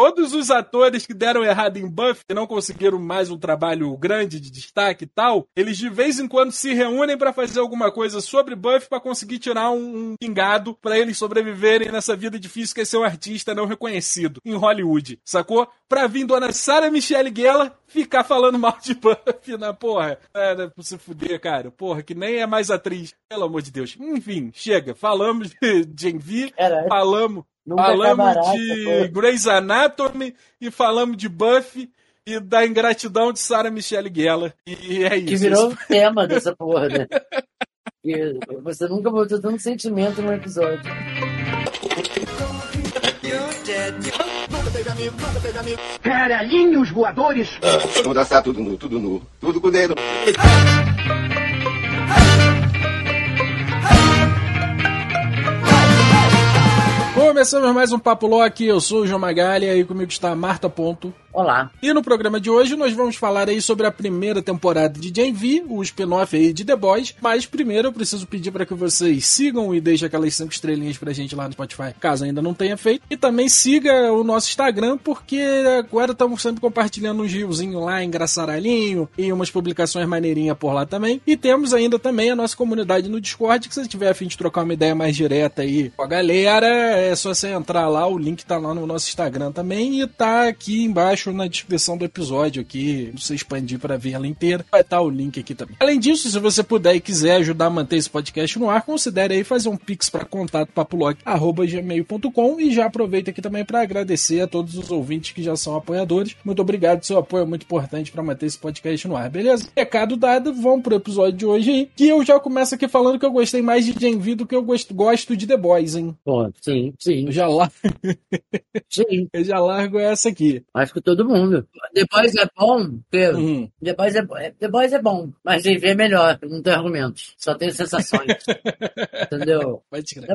todos os atores que deram errado em Buffy, e não conseguiram mais um trabalho grande de destaque e tal, eles de vez em quando se reúnem para fazer alguma coisa sobre Buffy para conseguir tirar um, um pingado para eles sobreviverem nessa vida difícil que é ser um artista não reconhecido em Hollywood, sacou? Pra vir dona Sarah Michelle Gellar ficar falando mal de Buffy na porra. É, né, pra se fuder, cara. Porra, que nem é mais atriz. Pelo amor de Deus. Enfim, chega. Falamos de Gen V, falamos, falamos de Grey's Anatomy e falamos de Buffy e da ingratidão de Sarah Michelle Gellar. E é isso. Que virou um tema dessa porra, né? E você nunca botou tanto sentimento num episódio. Caralhinhos voadores! Vamos dançar tudo nu, tudo nu, tudo com o dedo. Começamos mais um Papo Loki, eu sou o João Magalha e comigo está Marta Ponto. Olá. E no programa de hoje nós vamos falar aí sobre a primeira temporada de Gen V, o spin-off aí de The Boys. Mas primeiro eu preciso pedir para que vocês sigam e deixem aquelas cinco estrelinhas pra gente lá no Spotify, caso ainda não tenha feito. E também siga o nosso Instagram, porque agora estamos sempre compartilhando uns riozinhos lá, engraçaralhinho, e umas publicações maneirinhas por lá também. E temos ainda também a nossa comunidade no Discord, que se você tiver a fim de trocar uma ideia mais direta aí com a galera, é só você entrar lá, o link tá lá no nosso Instagram também e tá aqui embaixo na descrição do episódio aqui, você expandir para ver ela inteira, vai estar o link aqui também. Além disso, se você puder e quiser ajudar a manter esse podcast no ar, considere aí fazer um pix para contato papulog@gmail.com e já aproveita aqui também para agradecer a todos os ouvintes que já são apoiadores. Muito obrigado, seu apoio é muito importante para manter esse podcast no ar, beleza? Recado dado, vamos pro episódio de hoje aí, que eu já começo aqui falando que eu gostei mais de Gen V do que eu gosto, gosto de The Boys, hein? Pô, sim, sim. Eu já largo. sim. Eu já largo essa aqui. Acho que todo mundo. Boys é bom, Pedro. Uhum. Boys é, The Boys é bom, mas Gen V é melhor. Não tem argumentos. Só tem sensações. Entendeu?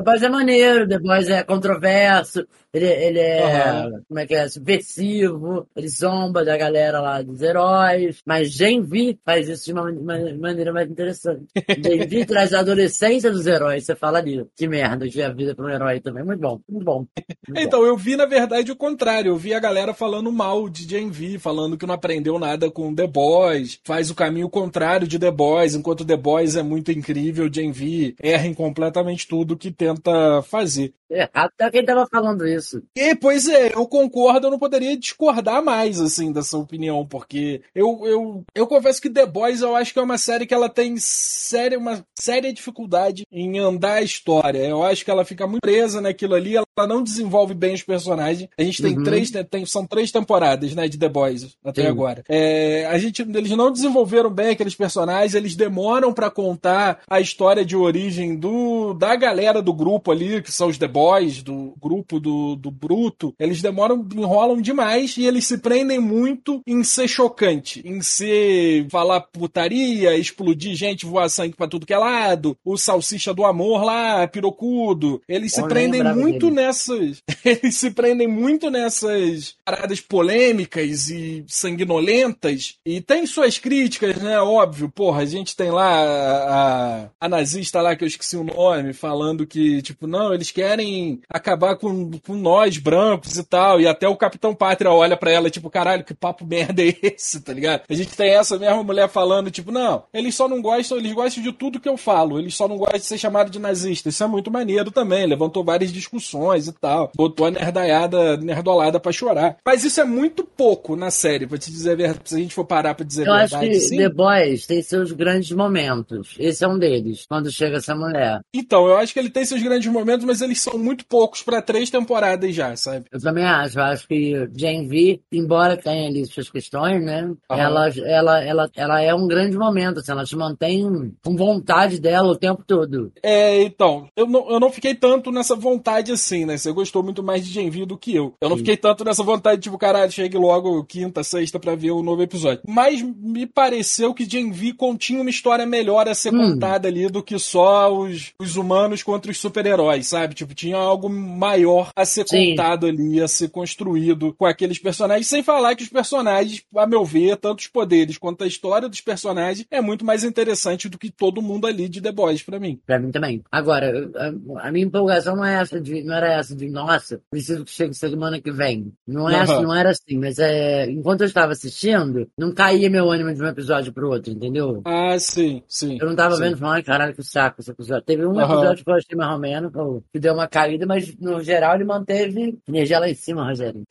Boys é maneiro, Boys é controverso, ele, ele é, como é que é, subversivo, ele zomba da galera lá dos heróis, mas Gen V faz isso de uma man- maneira mais interessante. Gen V traz a adolescência dos heróis, você fala ali, que merda, ver a vida pra um herói também, muito bom, muito bom. Muito bom. Então, eu vi, na verdade, o contrário. Eu vi a galera falando mal de Gen V, falando que não aprendeu nada com The Boys, faz o caminho contrário de The Boys, enquanto The Boys é muito incrível, Gen V erra em completamente tudo que tenta fazer. Errado até quem tava falando isso. E, pois é, eu concordo, eu não poderia discordar mais, assim, dessa opinião, porque eu, eu, eu confesso que The Boys eu acho que é uma série que ela tem séria, uma séria dificuldade em andar a história. Eu acho que ela fica muito presa naquilo ali, ela não desenvolve bem os personagens. A gente tem Uhum. três, tem, são três temporadas, né, de The Boys até Sim. agora. É, a gente, eles não desenvolveram bem aqueles personagens, eles demoram pra contar a história de origem do da galera do grupo ali, que são os The Boys, do grupo do, do Bruto. Eles demoram, enrolam demais e eles se prendem muito em ser chocante, em ser falar putaria, explodir gente, voar sangue pra tudo que é lado, o salsicha do amor lá, pirocudo. Eles se prendem muito dele. nessas. Eles se prendem muito nessas paradas polêmicas e sanguinolentas. E tem suas críticas, né? Óbvio, porra, a gente tem lá a, a nazista lá, que eu esqueci o nome, falando que, tipo, não, eles querem acabar com, com nós, brancos e tal. E até o Capitão Pátria olha pra ela, tipo, caralho, que papo merda é esse, tá ligado? A gente tem essa mesma mulher falando, tipo, não, eles só não gostam, eles gostam de tudo que eu falo, eles só não gostam de ser chamado de nazista. Isso é muito maneiro também, levantou várias discussões e tal. Botou a nerdaiada, nerdolada pra chorar. Mas isso é muito pouco na série, pra te dizer a verdade. Se a gente for parar pra dizer Eu a acho verdade, que sim. The Boys tem seus grandes momentos. Esse é um deles, quando chega essa mulher. Então, eu acho que ele tem seus grandes momentos, mas eles são muito poucos pra três temporadas já, sabe? Eu também acho. Eu acho que Gen V, embora tenha ali suas questões, né? Ela, ela, ela, ela é um grande momento. Assim, ela te mantém com vontade dela o tempo todo. É, então, eu não, eu não fiquei tanto nessa vontade assim, né? Você gostou muito mais de Gen V do que eu. Eu não Sim. fiquei tanto nessa vontade, tipo, caralho, chegue logo quinta, sexta pra ver o novo episódio. Mas me pareceu que Gen V continha uma história melhor a ser Hum. contada ali do que só os, os humanos contra os super-heróis, sabe? Tipo, tinha algo maior a ser Sim. contado ali, a ser construído com aqueles personagens, sem falar que os personagens, a meu ver, tanto os poderes quanto a história dos personagens, é muito mais interessante do que todo mundo ali de The Boys pra mim. Pra mim também. Agora, a, a minha empolgação não é essa de, não era essa de, nossa, preciso que chegue semana que vem. Não, é assim, não era assim, mas é, enquanto eu estava assistindo, não caía meu ânimo de um episódio pro outro, entendeu? Ah, sim, sim. Eu não tava sim. vendo, falando, ai caralho, que saco esse episódio. Teve um Aham. episódio que eu achei mais ou menos, que deu uma caída, mas no geral ele manteve energia lá em cima, Rogério.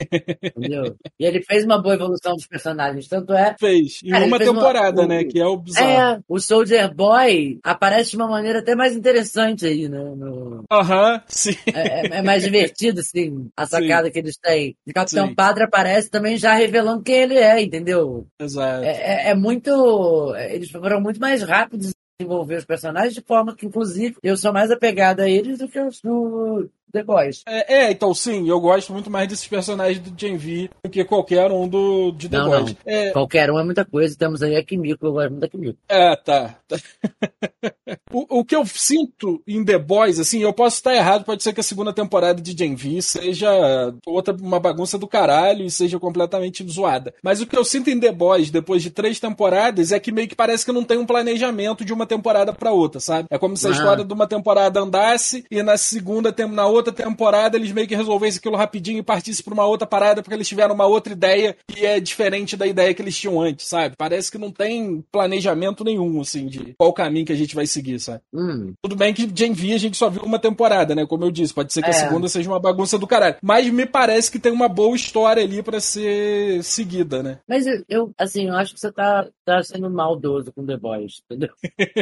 Entendeu? E ele fez uma boa evolução dos personagens. Tanto é Fez. Em Cara, uma uma- temporada, o- né? Que é o bizarro. É, o Soldier Boy aparece de uma maneira até mais interessante aí, né? no- Aham, sim. É, é- é mais divertido, assim, a sacada que eles têm. O Capitão Sim. Padre aparece também já revelando quem ele é, entendeu? Exato. É, é- é muito. Eles foram muito mais rápidos desenvolver os personagens, de forma que, inclusive, eu sou mais apegado a eles do que os do The Boys. É, é, então sim, eu gosto muito mais desses personagens do Gen V do que qualquer um do, de The Não, Boys. não. É, Qualquer um é muita coisa. Temos aí a Kimiko, eu gosto muito da Kimiko. É, tá. tá. o, o que eu sinto em The Boys, assim, eu posso estar errado, pode ser que a segunda temporada de Gen V seja outra uma bagunça do caralho e seja completamente zoada. Mas o que eu sinto em The Boys, depois de três temporadas, é que meio que parece que não tem um planejamento de uma temporada pra outra, sabe? É como se a Ah. história de uma temporada andasse e na segunda, na outra temporada, eles meio que resolvessem aquilo rapidinho e partissem pra uma outra parada porque eles tiveram uma outra ideia que é diferente da ideia que eles tinham antes, sabe? Parece que não tem planejamento nenhum, assim, de qual caminho que a gente vai seguir, sabe? Hum, Tudo bem que Gen V a gente só viu uma temporada, né? Como eu disse, pode ser que a É. segunda seja uma bagunça do caralho. Mas me parece que tem uma boa história ali pra ser seguida, né? Mas eu, eu, assim, eu acho que você tá, tá sendo maldoso com The Boys, entendeu?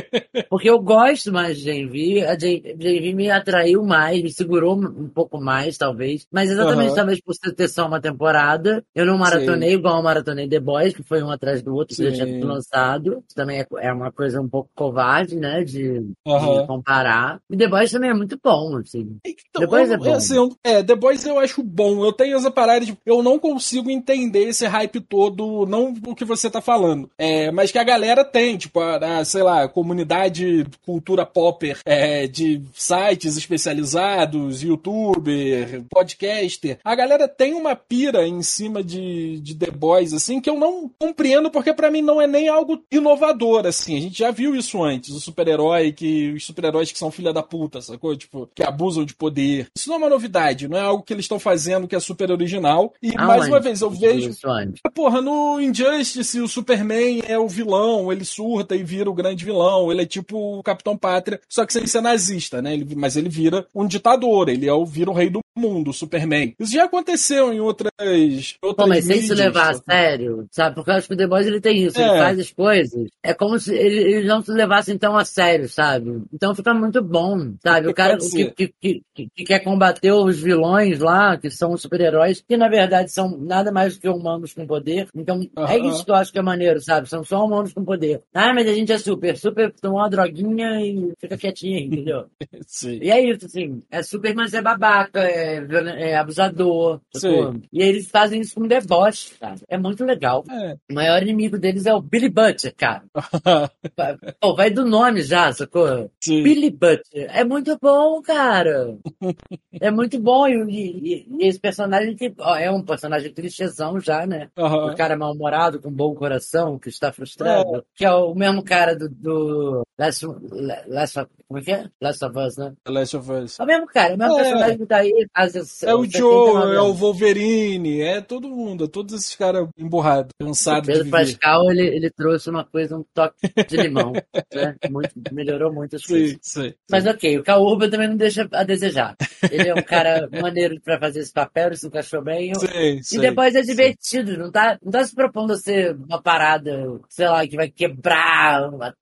Porque eu gosto mais de Gen V, a Gen, Gen V me atraiu mais, me segurou um pouco mais, talvez. Mas exatamente, Aham. talvez por ter só uma temporada, eu não maratonei igual eu maratonei The Boys, que foi um atrás do outro, que já tinha Sim. lançado. Isso também é, é uma coisa um pouco covarde, né, de, de Aham. comparar. E The Boys também é muito bom, assim. Então, The Boys eu- é bom. assim, eu- é, The Boys eu acho bom. Eu tenho essa parada de. Eu não consigo entender esse hype todo, não o que você tá falando. É, mas que a galera tem, tipo, a, a, sei lá, comunidade cultura popper é, de sites especializados, youtuber, podcaster. A galera tem uma pira em cima de, de The Boys, assim, que eu não compreendo, porque pra mim não é nem algo inovador, assim. A gente já viu isso antes. O super-herói, que os super-heróis que são filha da puta, sacou? Tipo, que abusam de poder. Isso não é uma novidade, não é algo que eles estão fazendo que é super original. E mais Aonde? uma vez, eu vejo. Porra, no Injustice, o Superman é o vilão, ele surta e vira o grande vilão, ele é tipo o Capitão Pátria, só que sem ser nazista, né? Ele- mas ele vira um ditador, ele é o, vira o rei do mundo, o Superman. Isso já aconteceu em outras. outras Pô, mas sem se mídias. levar a sério, sabe? Porque eu acho que o The Boys ele tem isso, É. ele faz as coisas. É como se ele- eles não se levassem tão a sério, sabe? Então fica muito bom, sabe? O cara que, que, que, que- que quer combater os vilões lá, que são os super-heróis, que na verdade são nada mais do que humanos com poder. Então é Aham. isso que eu acho que é maneiro, sabe? São só humanos com poder. Ah, mas a gente é super. Super toma uma droguinha e fica quietinho, aí, entendeu? Sim. E é isso, assim. É super, mas é babaca, é, é abusador. Sim. E eles fazem isso com deboche, cara. É muito legal. É. O maior inimigo deles é o Billy Butcher, cara. Pô, vai do nome já, sacou? Sim. Billy Butcher. É muito bom, cara. É muito bom. E, e- e esse personagem que ó, é um personagem clichêzão já, né? Aham. O cara mal-humorado, com bom coração, que está frustrado. Que é o mesmo cara do, do Last, Last, of- como é que é? Last of Us, né? The Last of Us. É o mesmo cara, é o mesmo É. personagem que tá aí. Esse- É o 79 Joe, é o. Wolverine, é todo mundo, é todos esses caras emborrados, O cansados de Pedro viver. Pascal, ele, ele trouxe uma coisa, um toque de limão, né? Muito, melhorou muito as coisas. Sim, sim. Mas ok, o Cal Urban também não deixa a desejar. Ele é um cara maneiro pra fazer esse papel, ele se encaixou bem. Sim, E sim. depois é divertido, não tá, não tá se propondo a ser uma parada, sei lá, que vai quebrar uma...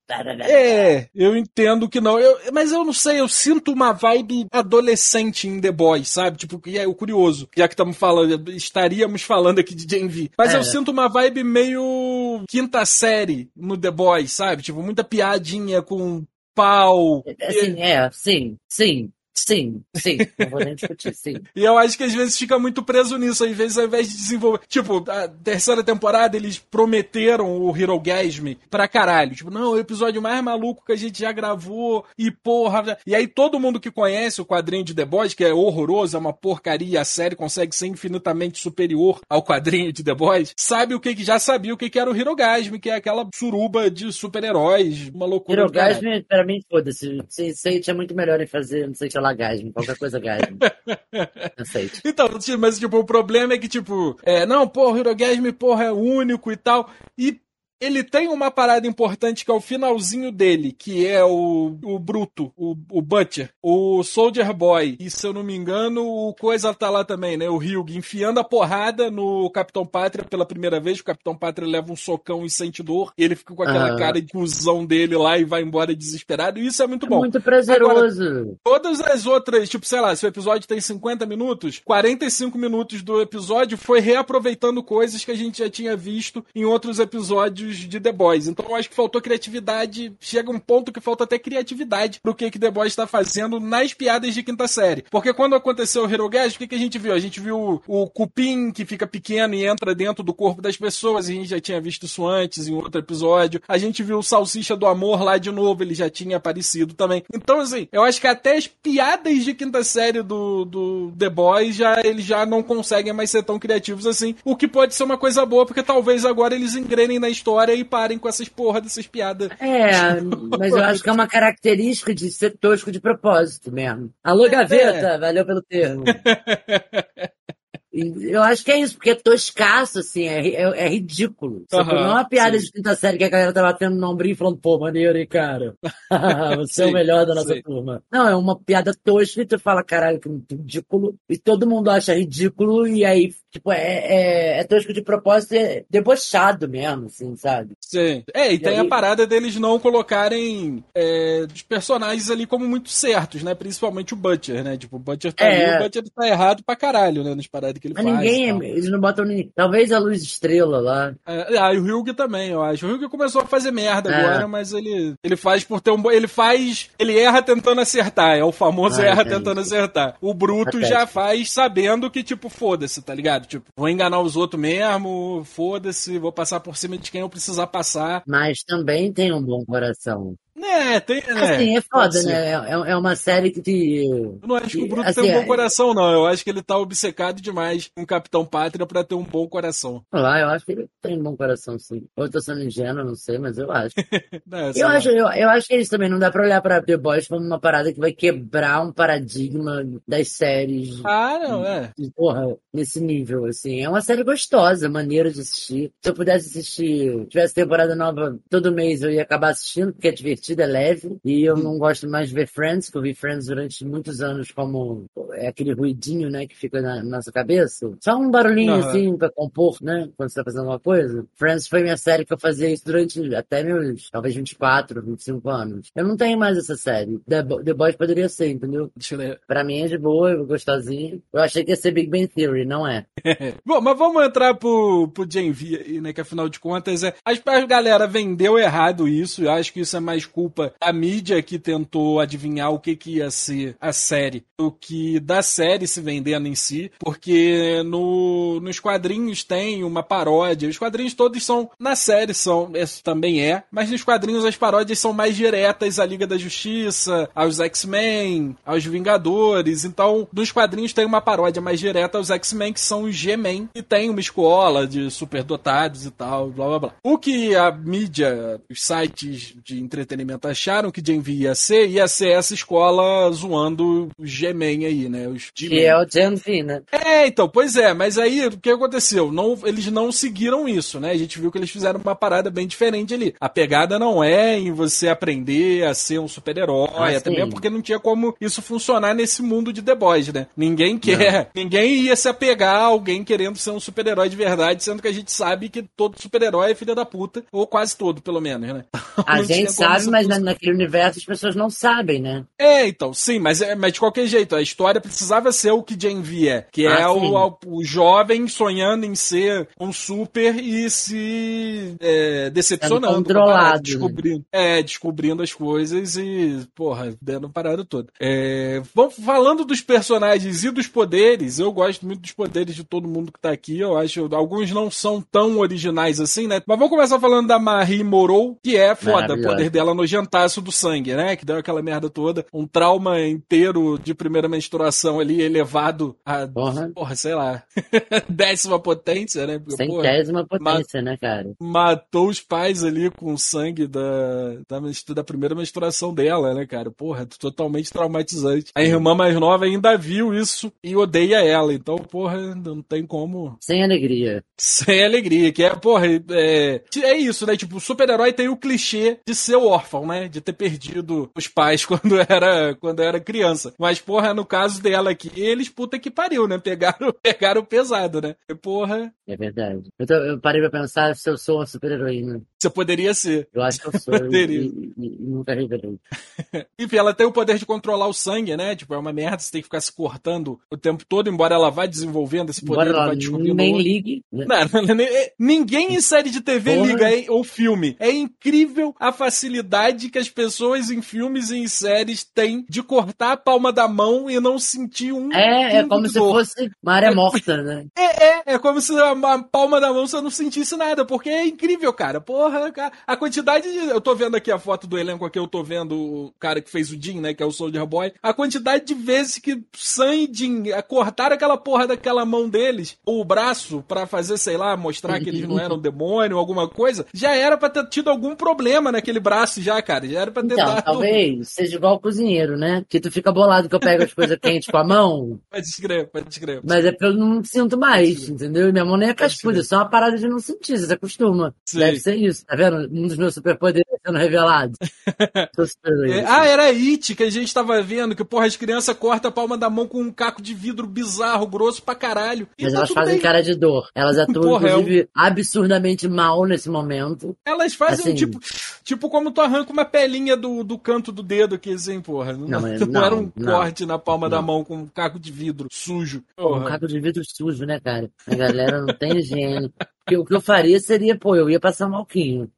É, eu entendo que não. Eu, mas eu não sei, eu sinto uma vibe adolescente em The Boys, sabe? Tipo, e é o curioso, já que estamos falando, estaríamos falando aqui de Gen V. Mas É. eu sinto uma vibe meio quinta série no The Boys, sabe? Tipo, muita piadinha com pau. Assim, é, sim, sim. Sim, sim, não vou nem discutir, sim. E eu acho que às vezes fica muito preso nisso, às vezes ao invés de desenvolver. Tipo, a terceira temporada eles prometeram o Hero Gasm pra caralho. Tipo, não, o episódio mais maluco que a gente já gravou e porra. E aí todo mundo que conhece o quadrinho de The Boys, que é horroroso, é uma porcaria, a série consegue ser infinitamente superior ao quadrinho de The Boys, sabe o que que já sabia o que que era o Hero Gasm, que é aquela suruba de super-heróis, uma loucura. Hero Gasm, pra mim, foda-se. Sense8 é muito melhor em fazer, não sei se lá Gasm, qualquer coisa Gasm. Aceite. Então, mas tipo, o problema é que, tipo, é, não, porra, o Hirogasm, porra, é único e tal. E ele tem uma parada importante que é o finalzinho dele, que é o, o Bruto, o, o Butcher, o Soldier Boy, e se eu não me engano, o Coisa tá lá também, né? O Ryug enfiando a porrada no Capitão Pátria pela primeira vez. O Capitão Pátria leva um socão e sente dor, e ele fica com aquela ah. cara de cuzão dele lá e vai embora desesperado. E isso é muito é bom. Muito prazeroso. Agora, todas as outras, tipo, sei lá, se o episódio tem 50 minutos, 45 minutos do episódio foi reaproveitando coisas que a gente já tinha visto em outros episódios de The Boys. Então eu acho que faltou criatividade. Chega um ponto que falta até criatividade pro que, que The Boys está fazendo nas piadas de quinta série. Porque quando aconteceu o Hero Gas, o que, que a gente viu? A gente viu o, o cupim que fica pequeno e entra dentro do corpo das pessoas. A gente já tinha visto isso antes em outro episódio. A gente viu o Salsicha do Amor lá de novo. Ele já tinha aparecido também. Então, assim, eu acho que até as piadas de quinta série do, do The Boys já, eles já não conseguem mais ser tão criativos assim. O que pode ser uma coisa boa, porque talvez agora eles engrenem na história e parem com essas porra dessas piadas. É, mas eu acho que é uma característica de ser tosco de propósito mesmo. Alô, Gaveta, é. valeu pelo termo. Eu acho que é isso, porque é toscaço, assim, é, é, é ridículo. Uhum, não é uma piada sim. de quinta série que a galera tá batendo no ombrinho falando, pô, maneiro, hein, cara? Você sim, é o melhor da nossa sim. turma. Não, é uma piada tosca e tu fala, caralho, que ridículo. E todo mundo acha ridículo e aí, tipo, é, é, é tosco de propósito, é debochado mesmo, assim, sabe? Sim. É, e, e tem aí... a parada deles não colocarem é, os personagens ali como muito certos, né? Principalmente o Butcher, né? Tipo, o Butcher tá é... ali, o Butcher tá errado pra caralho, né? Nas paradas que ele Mas faz. ninguém, eles não botam ninguém. Talvez a luz estrela lá. É, ah, e o Hyug também, eu acho. O Hyug começou a fazer merda é. agora, mas ele, ele faz por ter um Ele faz. Ele erra tentando acertar. É o famoso ah, erra tentando acertar. O Bruto Até. já faz sabendo que, tipo, foda-se, tá ligado? Tipo, vou enganar os outros mesmo, foda-se, vou passar por cima de quem eu precisar passar. Mas também tem um bom coração. É, tem. Né? Assim, é foda, né? É, é uma série que te. Eu não acho que o Bruto assim, tem um bom é- coração, não. Eu acho que ele tá obcecado demais com Capitão Pátria pra ter um bom coração. Lá, eu acho que ele tem um bom coração, sim. Ou eu tô sendo ingênuo, não sei, mas eu acho. não, eu, acho eu, eu acho que eles também não dá pra olhar pra The Boys como uma parada que vai quebrar um paradigma das séries. Ah, não, é. De, porra, nesse nível, assim. É uma série gostosa, maneira de assistir. Se eu pudesse assistir, tivesse temporada nova todo mês, eu ia acabar assistindo, porque é divertido divertida, é leve. E eu não gosto mais de ver Friends, que eu vi Friends durante muitos anos como é aquele ruidinho, né, que fica na, nossa cabeça. Só um barulhinho uhum. assim pra compor, né, quando você tá fazendo uma coisa. Friends foi minha série que eu fazia isso durante até meus, talvez 24, 25 anos. Eu não tenho mais essa série. The, The Boys poderia ser, entendeu? Deixa eu ler. Pra mim é de boa, gostosinho. Eu achei que ia ser Big Bang Theory, não é. Bom, mas vamos entrar pro, pro Gen V aí, né, que afinal de contas é... A galera vendeu errado isso, eu acho que isso é mais culpa da mídia que tentou adivinhar o que, que ia ser a série do que da série se vendendo em si, porque no, nos quadrinhos tem uma paródia. Os quadrinhos todos são, na série são, isso também é, mas nos quadrinhos as paródias são mais diretas à Liga da Justiça, aos X-Men, aos Vingadores. Então, nos quadrinhos tem uma paródia mais direta aos X-Men, que são os G-Men, e tem uma escola de superdotados e tal, blá blá blá. O que a mídia, os sites de entretenimento acharam que Gen V ia ser, ia ser essa escola zoando os G-Men aí, né? Os que é o Gen V, né? É, então, pois é, mas aí o que aconteceu? Não, eles não seguiram isso, né? A gente viu que eles fizeram uma parada bem diferente ali. A pegada não é em você aprender a ser um super-herói, ah, até mesmo porque não tinha como isso funcionar nesse mundo de The Boys, né? Ninguém quer, não. ninguém ia se apegar a alguém querendo ser um super-herói de verdade, sendo que a gente sabe que todo super-herói é filha da puta, ou quase todo, pelo menos, né? A gente sabe, mas na- naquele universo as pessoas não sabem, né? É, então, sim, mas, é- mas de qualquer jeito, a história precisava ser o que Gen V é, que é Ah, o, sim. o, o jovem sonhando em ser um super e se é, decepcionando. Controlado, né? Descobrindo, é, descobrindo as coisas e, porra, dando a parada toda. É, vamos falando dos personagens e dos poderes, eu gosto muito dos poderes de todo mundo que tá aqui, eu acho, alguns não são tão originais assim, né? Mas vamos começar falando da Marie Moreau, que é foda, o poder dela nojentaço do sangue, né? Que deu aquela merda toda. Um trauma inteiro de primeira menstruação ali elevado a, Porra. porra, sei lá, décima potência, né? Porque, porra, Centésima potência, né, cara? matou os pais ali com o sangue da, da, da primeira menstruação dela, né, cara? Porra, totalmente traumatizante. A irmã mais nova ainda viu isso e odeia ela. Então, porra, não tem como Sem alegria. sem alegria, que é, porra, é, é isso, né? Tipo, o super-herói tem o clichê de ser órfão, né? De ter perdido os pais quando era, quando era criança. Mas, porra, no caso dela aqui, eles, puta que pariu, né? Pegaram, pegaram pesado, né? E, porra, É verdade. Eu, tô- eu parei pra pensar se eu sou uma super-heroína. você poderia ser. Eu acho que eu sou. Poderia. e- e- e nunca revelei. Enfim, ela tem o poder de controlar o sangue, né? Tipo, é uma merda, você tem que ficar se cortando o tempo todo, embora ela vá desenvolvendo esse poder, Embora ela descobrindo nem ligue. né? Não, ninguém em série de TV Porra. liga ou filme. É incrível a facilidade que as pessoas em filmes e em séries têm de cortar a palma da mão e não sentir um. É, é como de se dor. fosse uma área morta, né? É, é, é como se a, a palma da mão você não sentisse nada, porque é incrível, cara. Porra, cara. A quantidade de. Eu tô vendo aqui a foto do elenco aqui, eu tô vendo o cara que fez o Jim, né? Que é o Soldier Boy. A quantidade de vezes que Sam e Jim eh, cortaram aquela porra daquela mão deles, ou o braço, pra fazer, sei lá, mostrar que eles não eram demônio ou alguma coisa, já era pra ter tido algum problema naquele braço, já, cara. Já era pra ter Então, dado. talvez seja igual o cozinheiro, né? Que tu fica bolado que eu pego as coisas quentes com a mão, Pode escrever, pode escrever. mas é porque eu não sinto mais, entendeu? E minha mão nem é cascuda, é só uma parada de não sentir, você se acostuma. Sim. Deve ser isso, tá vendo? Um dos meus superpoderes sendo revelado. É, ah, era It que a gente tava vendo, que, porra, as crianças cortam a palma da mão com um caco de vidro bizarro, grosso pra caralho. Mas tá elas fazem bem. cara de dor. Elas atuam, Porra, é um- inclusive, absurdamente mal nesse momento. Elas fazem assim- tipo, tipo como tu arranca uma pelinha do, do canto do dedo aqui, assim, porra. Não, Não, não era um não, corte na palma da mão com um caco de vidro sujo. Um Porra. caco de vidro sujo, né, cara? A galera não tem higiene. Porque o que eu faria seria, pô, eu ia passar um malquinho.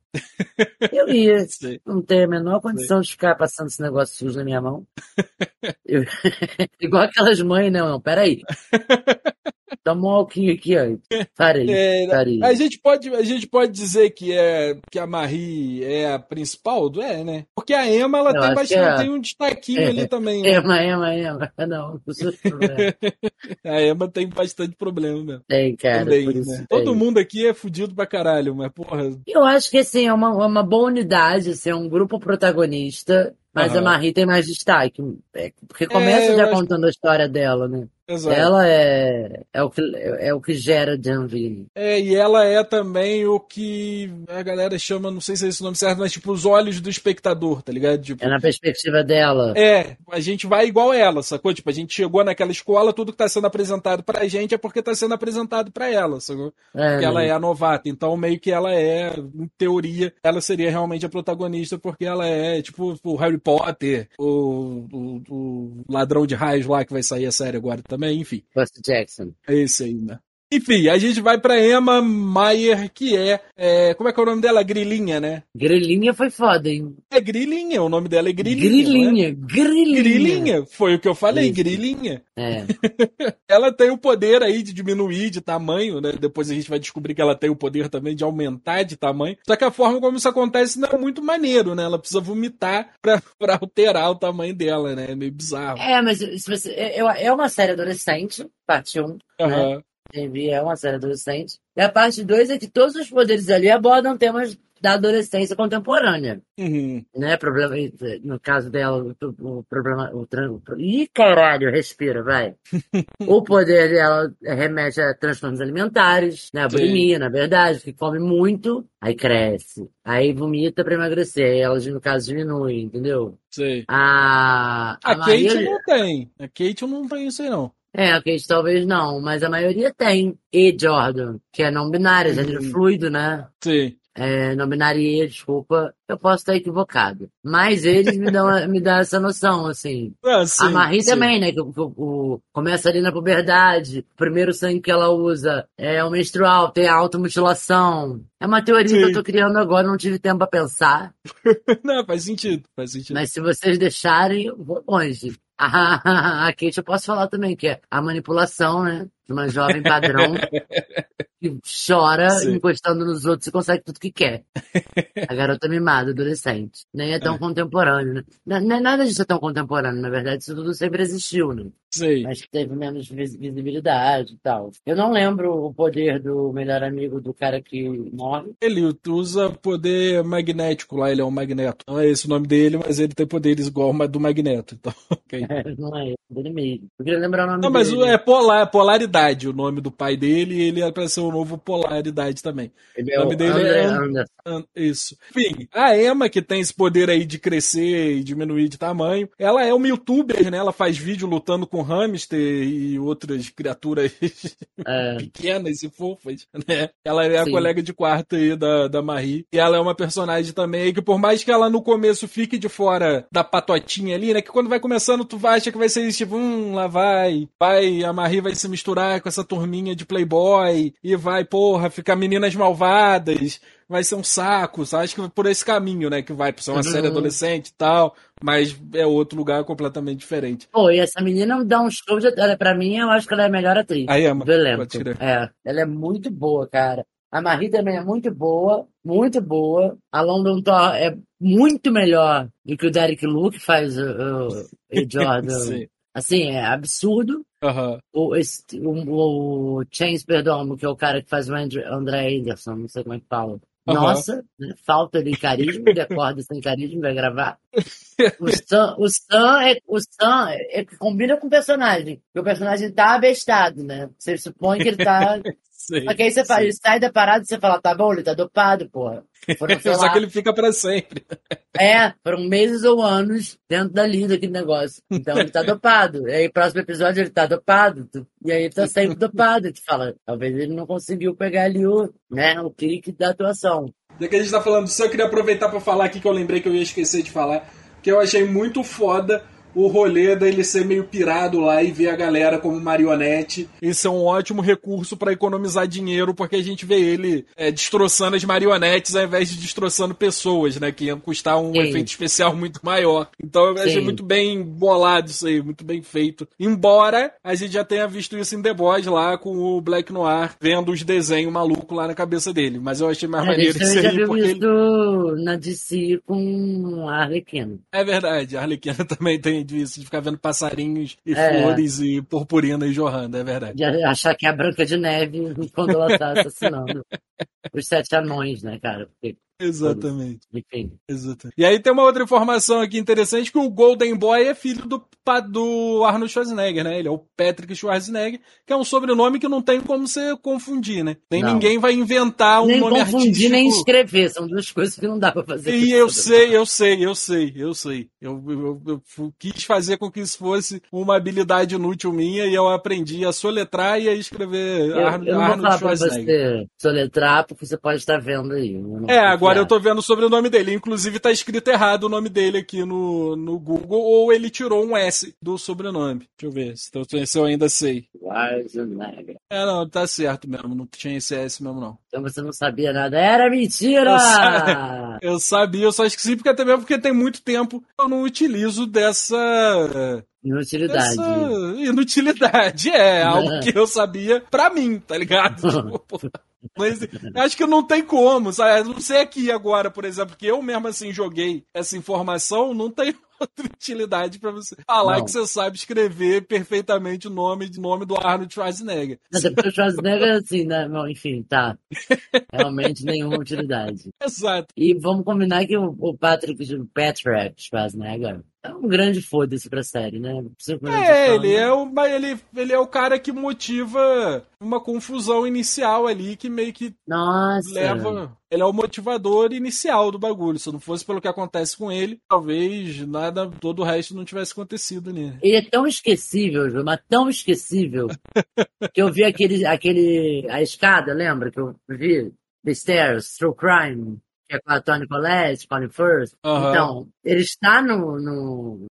Eu ia. Sei. Não tenho a menor condição de ficar passando esse negócio sujo na minha mão. Eu- Igual aquelas mães, não, não, peraí. Dá um alquinho aqui, ó. Farei, É, farei. a gente pode, a gente pode dizer que é que a Marie é a principal, é, né? Porque a Emma ela tem bastante, é. tem um destaquinho É. ali também. né? Ema, ema, ema. Não, não. A Emma tem bastante problema mesmo. Tem, cara. também, por isso né? tem. Todo mundo aqui é fudido pra caralho, mas porra, Eu acho que assim, é uma, é uma boa unidade, assim, é um grupo protagonista, mas Aham. a Marie tem mais destaque. É, porque começa eu já acho- contando a história dela, né? Exato. Ela é, é, o que, é, o que gera Janville. É, e ela é também o que a galera chama, não sei se é esse o nome certo, mas tipo os olhos do espectador, tá ligado? Tipo, É na perspectiva dela. É, a gente vai igual ela, sacou? Tipo, a gente chegou naquela escola, tudo que tá sendo apresentado pra gente é porque tá sendo apresentado pra ela, sacou? É, Porque ela né? é a novata. Então, meio que ela é, em teoria, ela seria realmente a protagonista, porque ela é, tipo, o Harry Potter, o, o, o ladrão de raios lá que vai sair a série agora também, enfim. Percy Jackson. É esse aí, né? Enfim, a gente vai pra Emma Mayer, que é, é, Como é que é o nome dela? Grilinha, né? Grilinha foi foda, hein? É Grilinha, o nome dela é Grilinha. Grilinha, não grilinha. Grilinha, foi o que eu falei, Isso. Grilinha. É. Ela tem o poder aí de diminuir de tamanho, né? Depois a gente vai descobrir que ela tem o poder também de aumentar de tamanho. Só que a forma como isso acontece não é muito maneiro, né? Ela precisa vomitar pra, pra alterar o tamanho dela, né? É meio bizarro. É, mas se você, é, é uma série adolescente, parte 1, né? Envy é uma série adolescente. E a parte 2 é que todos os poderes ali abordam temas da adolescência contemporânea. Uhum. Né? Problema, no caso dela, o, problema. O, o, ih, caralho, respira, vai. o poder dela remete a transtornos alimentares, né? A bulimia, na verdade, que come muito, aí cresce. Aí vomita pra emagrecer. Aí ela, no caso, diminui, entendeu? Sei. A, A, Maria- Kate não tem. A Kate não tem isso aí, não. É, a Kate talvez não, mas a maioria tem. E Jordan, que é não binário, Uhum. gênero fluido, né? Sim. é, não binaria, desculpa, eu posso estar equivocado. Mas eles me dão, me dão essa noção, assim. Ah, sim, a Marie sim. também, né? Que, o- começa ali na puberdade, o primeiro sangue que ela usa é o menstrual, tem a automutilação. É uma teoria que Sim. eu tô criando agora, não tive tempo pra pensar. Não, faz sentido, faz sentido. Mas se vocês deixarem, eu vou longe. A, Kate eu posso falar também, que é a manipulação, né? De uma jovem padrão que chora Sim. encostando nos outros e consegue tudo que quer. A garota mimada, adolescente. Nem é tão É. contemporâneo, né? Não, não é nada disso é tão contemporâneo, na verdade, isso tudo sempre existiu, né? Sei. Mas que teve menos vis- visibilidade e tal. Eu não lembro o poder do melhor amigo do cara que morre. Ele usa poder magnético lá, ele é um magneto. Não é esse o nome dele, mas ele tem poderes igual do magneto. Então, ok. não é dele mesmo. Eu queria lembrar o nome Não, mas dele. o- é polar, polaridade o nome do pai dele e ele é ser o novo polaridade também. Ele o nome o dele André é- Anderson. Ah, Isso. Enfim, a Emma, que tem esse poder aí de crescer e diminuir de tamanho, ela é uma youtuber, né? Ela faz vídeo lutando com hamster e outras criaturas É, pequenas e fofas, né? Ela é a Sim. colega de quarto aí da, da Marie. E ela é uma personagem também que, por mais que ela no começo fique de fora da patotinha ali, né? Que quando vai começando, tu acha que vai ser isso, tipo, hum, lá vai. Vai, a Marie vai se misturar com essa turminha de Playboy e vai, porra, ficar meninas malvadas. Vai ser um saco, sabe? Acho que por esse caminho, né? Que vai por ser uma Uhum. série adolescente e tal, mas é outro lugar completamente diferente. Pô, e essa menina dá um show de. Ela, pra mim, eu acho que ela é a melhor atriz A Emma, do elenco. pode crer. É, ela é muito boa, cara. A Marie também é muito boa, muito boa. A London Thor é muito melhor do que o Derek Lu, que faz o, o, o Jordan. Sim. Assim, é absurdo. Aham. O, esse, o, o Chains Perdomo, que é o cara que faz o André, André Anderson, não sei como é que fala. Aham. Nossa, né? falta de carisma, ele acorda sem carisma, vai gravar. O Sam, o Sam, é, o Sam é, é combina com o personagem, porque o personagem tá abestado, né? Você supõe que ele tá. Só que aí você fala, sai da parada e você fala, tá bom, ele tá dopado, porra. Foram, Só lá, que ele fica pra sempre. é, foram meses ou anos dentro dali daquele negócio. Então ele tá dopado. E aí, próximo episódio, ele tá dopado. E aí ele tá sempre dopado. E tu fala, talvez ele não conseguiu pegar ali o, né, o clique da atuação. Já que a gente tá falando disso, eu queria aproveitar pra falar aqui que eu lembrei que eu ia esquecer de falar, que eu achei muito foda o rolê dele ser meio pirado lá e ver a galera como marionete. Isso é um ótimo recurso pra economizar dinheiro, porque a gente vê ele é, destroçando as marionetes ao invés de destroçando pessoas, né? Que ia custar um Sim. efeito especial muito maior. Então eu achei Sim. muito bem bolado isso aí, muito bem feito. Embora a gente já tenha visto isso em The Boys lá com o Black Noir, vendo os desenhos malucos lá na cabeça dele. Mas eu achei mais A maneiro gente isso também já aí, viu porque ele... isso na DC com a Arlequina. É verdade, a Arlequina também tem disso, de ficar vendo passarinhos e É. flores e purpurinas jorrando, é verdade. De achar que é a Branca de Neve quando ela tá assassinando os sete anões, né, cara? Porque, Exatamente, enfim. exatamente. E aí tem uma outra informação aqui interessante, que o Golden Boy é filho do, do Arnold Schwarzenegger, né? Ele é o Patrick Schwarzenegger, que é um sobrenome que não tem como você confundir, né? Nem Não. ninguém vai inventar um nem nome confundir, artístico. nem escrever. São duas coisas que não dá pra fazer. E eu sei, eu sei, eu sei, eu sei. Eu, eu- eu fu- quis fazer com que isso fosse uma habilidade inútil minha e eu aprendi a soletrar e a escrever Eu, Arno- eu não vou Arnold falar pra Schwarzenegger. você soletrar, porque você pode estar vendo aí. eu É, vou agora eu confiar. tô vendo sobre o nome dele. Inclusive tá escrito errado o nome dele aqui no, no Google, ou ele tirou um S do sobrenome. Deixa eu ver se eu, se eu ainda sei. Schwarzenegger. É, não, tá certo mesmo, não tinha esse S mesmo não. Então você não sabia nada. Era mentira! Eu sa- Eu sabia, eu só esqueci porque até mesmo porque tem muito tempo eu não utilizo dessa Inutilidade. Essa inutilidade é algo que eu sabia pra mim, tá ligado? Tipo, mas acho que não tem como, sabe? Não sei aqui agora, por exemplo, que eu mesmo assim joguei essa informação, não tem outra utilidade pra você falar Não. que você sabe escrever perfeitamente o nome, nome do Arnold Schwarzenegger. Mas é porque o Schwarzenegger, assim, né? Bom, enfim, tá. Realmente nenhuma utilidade. Exato. E vamos combinar que o, o Patrick, o Patrick Schwarzenegger é um grande foda-se pra série, né? É, ele é, o, ele, ele é o cara que motiva uma confusão inicial ali que meio que Nossa. leva. Ele é o motivador inicial do bagulho. Se não fosse pelo que acontece com ele, talvez nada, todo o resto não tivesse acontecido nele. Ele é tão esquecível, Ju, mas tão esquecível, que eu vi aquele, aquele, a escada, lembra que eu vi? Stairs, True Crime, que é com a Tony Collette, Colin Firth. Aham. Então, ele está no... no...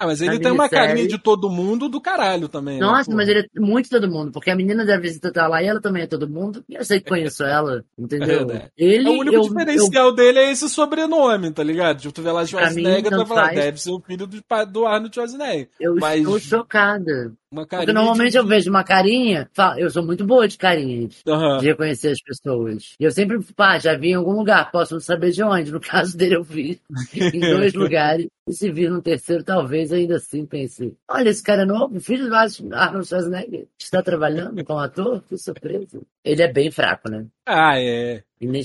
Ah, mas ele tem uma carinha de todo mundo do caralho também. né? Nossa, Pô. mas ele é muito todo mundo, porque a menina da visita tá lá e ela também é todo mundo. E eu sei que conheço ela, entendeu? É, né? Ele, É o único eu, diferencial dele é esse sobrenome, tá ligado? Tipo, tu vê lá Schwarzenegger, tu vai falar, faz. deve ser o filho do, do Arnold Schwarzenegger. eu, eu mas- estou chocada. Uma Porque carinha normalmente de... eu vejo uma carinha, eu sou muito boa de carinhas. Aham. de reconhecer as pessoas. E eu sempre, pá, já vi em algum lugar, posso não saber de onde. No caso dele, eu vi em dois lugares. E se vir no terceiro, talvez ainda assim pense: olha, esse cara é novo, filho do Arnold Schwarzenegger, está trabalhando como ator, que surpresa. Ele é bem fraco, né? Ah, é.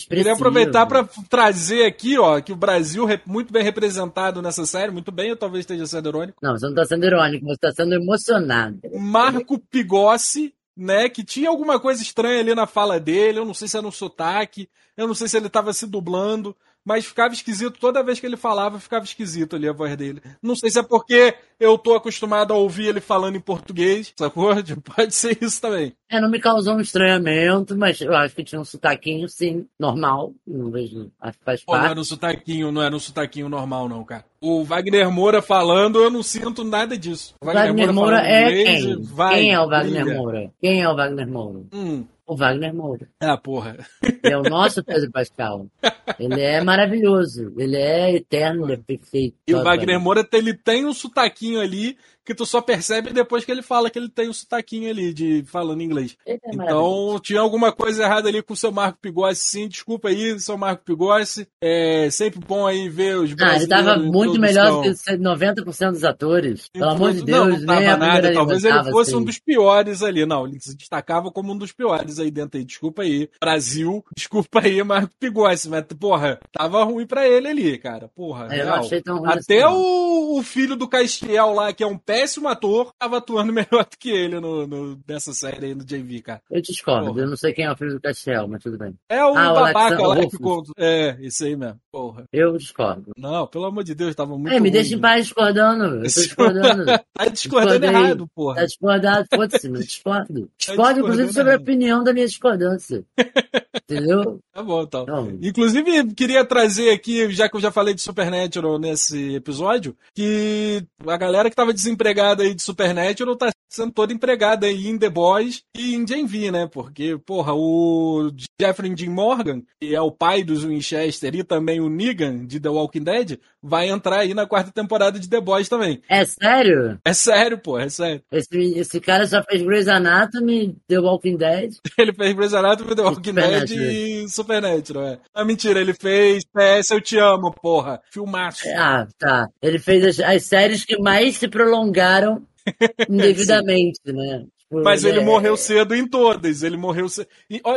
Queria aproveitar para trazer aqui, ó, que o Brasil rep- muito bem representado nessa série, muito bem, eu talvez esteja sendo irônico. Não, você não está sendo irônico, você está sendo emocionado. Marco Pigossi, né, que tinha alguma coisa estranha ali na fala dele, eu não sei se era um sotaque, eu não sei se ele tava se dublando, mas ficava esquisito toda vez que ele falava, ficava esquisito ali a voz dele. Não sei se é porque eu tô acostumado a ouvir ele falando em português, sacou? Pode ser isso também. É, não me causou um estranhamento, mas eu acho que tinha um sotaquinho, sim, normal. Não vejo, acho que faz Pô, não parte. era um sotaquinho, não era um sotaquinho normal, não, cara. O Wagner Moura falando, eu não sinto nada disso. O Wagner Moura falando é inglês, quem? vai, quem é o Wagner brilha. Moura? Quem é o Wagner Moura? Hum, O Wagner Moura. ah, porra. Ele é o nosso Pedro Pascal. Ele é maravilhoso. Ele é eterno, ele é perfeito. E o Wagner. Moura, ele tem um sotaquinho ali que tu só percebe depois que ele fala que ele tem um sotaquinho ali de falando inglês. É. Então, tinha alguma coisa errada ali com o seu Marco Pigossi, sim. Desculpa aí, seu Marco Pigossi. É sempre bom aí ver os Ah, ele brasileiros. tava muito melhor do que 90% dos atores. Pelo amor de Deus, não, não tava nada. Talvez ele fosse um assim. dos piores ali. Não, ele se destacava como um dos piores aí dentro aí. Desculpa aí, Brasil. Desculpa aí, Marco Pigossi. Mas, porra, tava ruim pra ele ali, cara. Porra, É, eu não real. achei tão ruim Até assim, o, o filho do Castiel lá, que é um péssimo ator, tava atuando melhor do que ele no, no- nessa série aí no JV, cara. Eu discordo, eu não sei quem é o filho do Castel, mas tudo bem. É o Ah, o babaca Alexander lá que conta. É, isso aí mesmo. Porra. Eu discordo. Não, pelo amor de Deus, tava muito É, me ruim, deixa em paz discordando. Eu tô discordando. tá discordando Discordei. errado, porra. Tá discordado, foda-se, não discordo. Discordo, inclusive, discordando sobre a opinião da minha discordância. Entendeu? Tá bom, então. Não. Inclusive, queria trazer aqui, já que eu já falei de Supernatural nesse episódio, que a galera que tava desempregada aí de Supernatural tá sendo toda empregada aí em The Boys e em Gen V, né? Porque, porra, o Jeffrey Dean Morgan, que é o pai dos Winchester e também o Negan de The Walking Dead, vai entrar aí na quarta temporada de The Boys também. É sério? É sério, pô, é sério. Esse, esse cara só fez Grey's Anatomy, The Walking Dead. Ele fez Grey's Anatomy, The Walking Dead Supernatural. e Supernatural, é. Ah, mentira, ele fez PS Eu Te Amo, porra. Filmaço. Ah, tá. Ele fez as, as séries que mais se prolongaram indevidamente, né? Tipo, Mas ele é- morreu cedo em todas. Ele morreu cedo.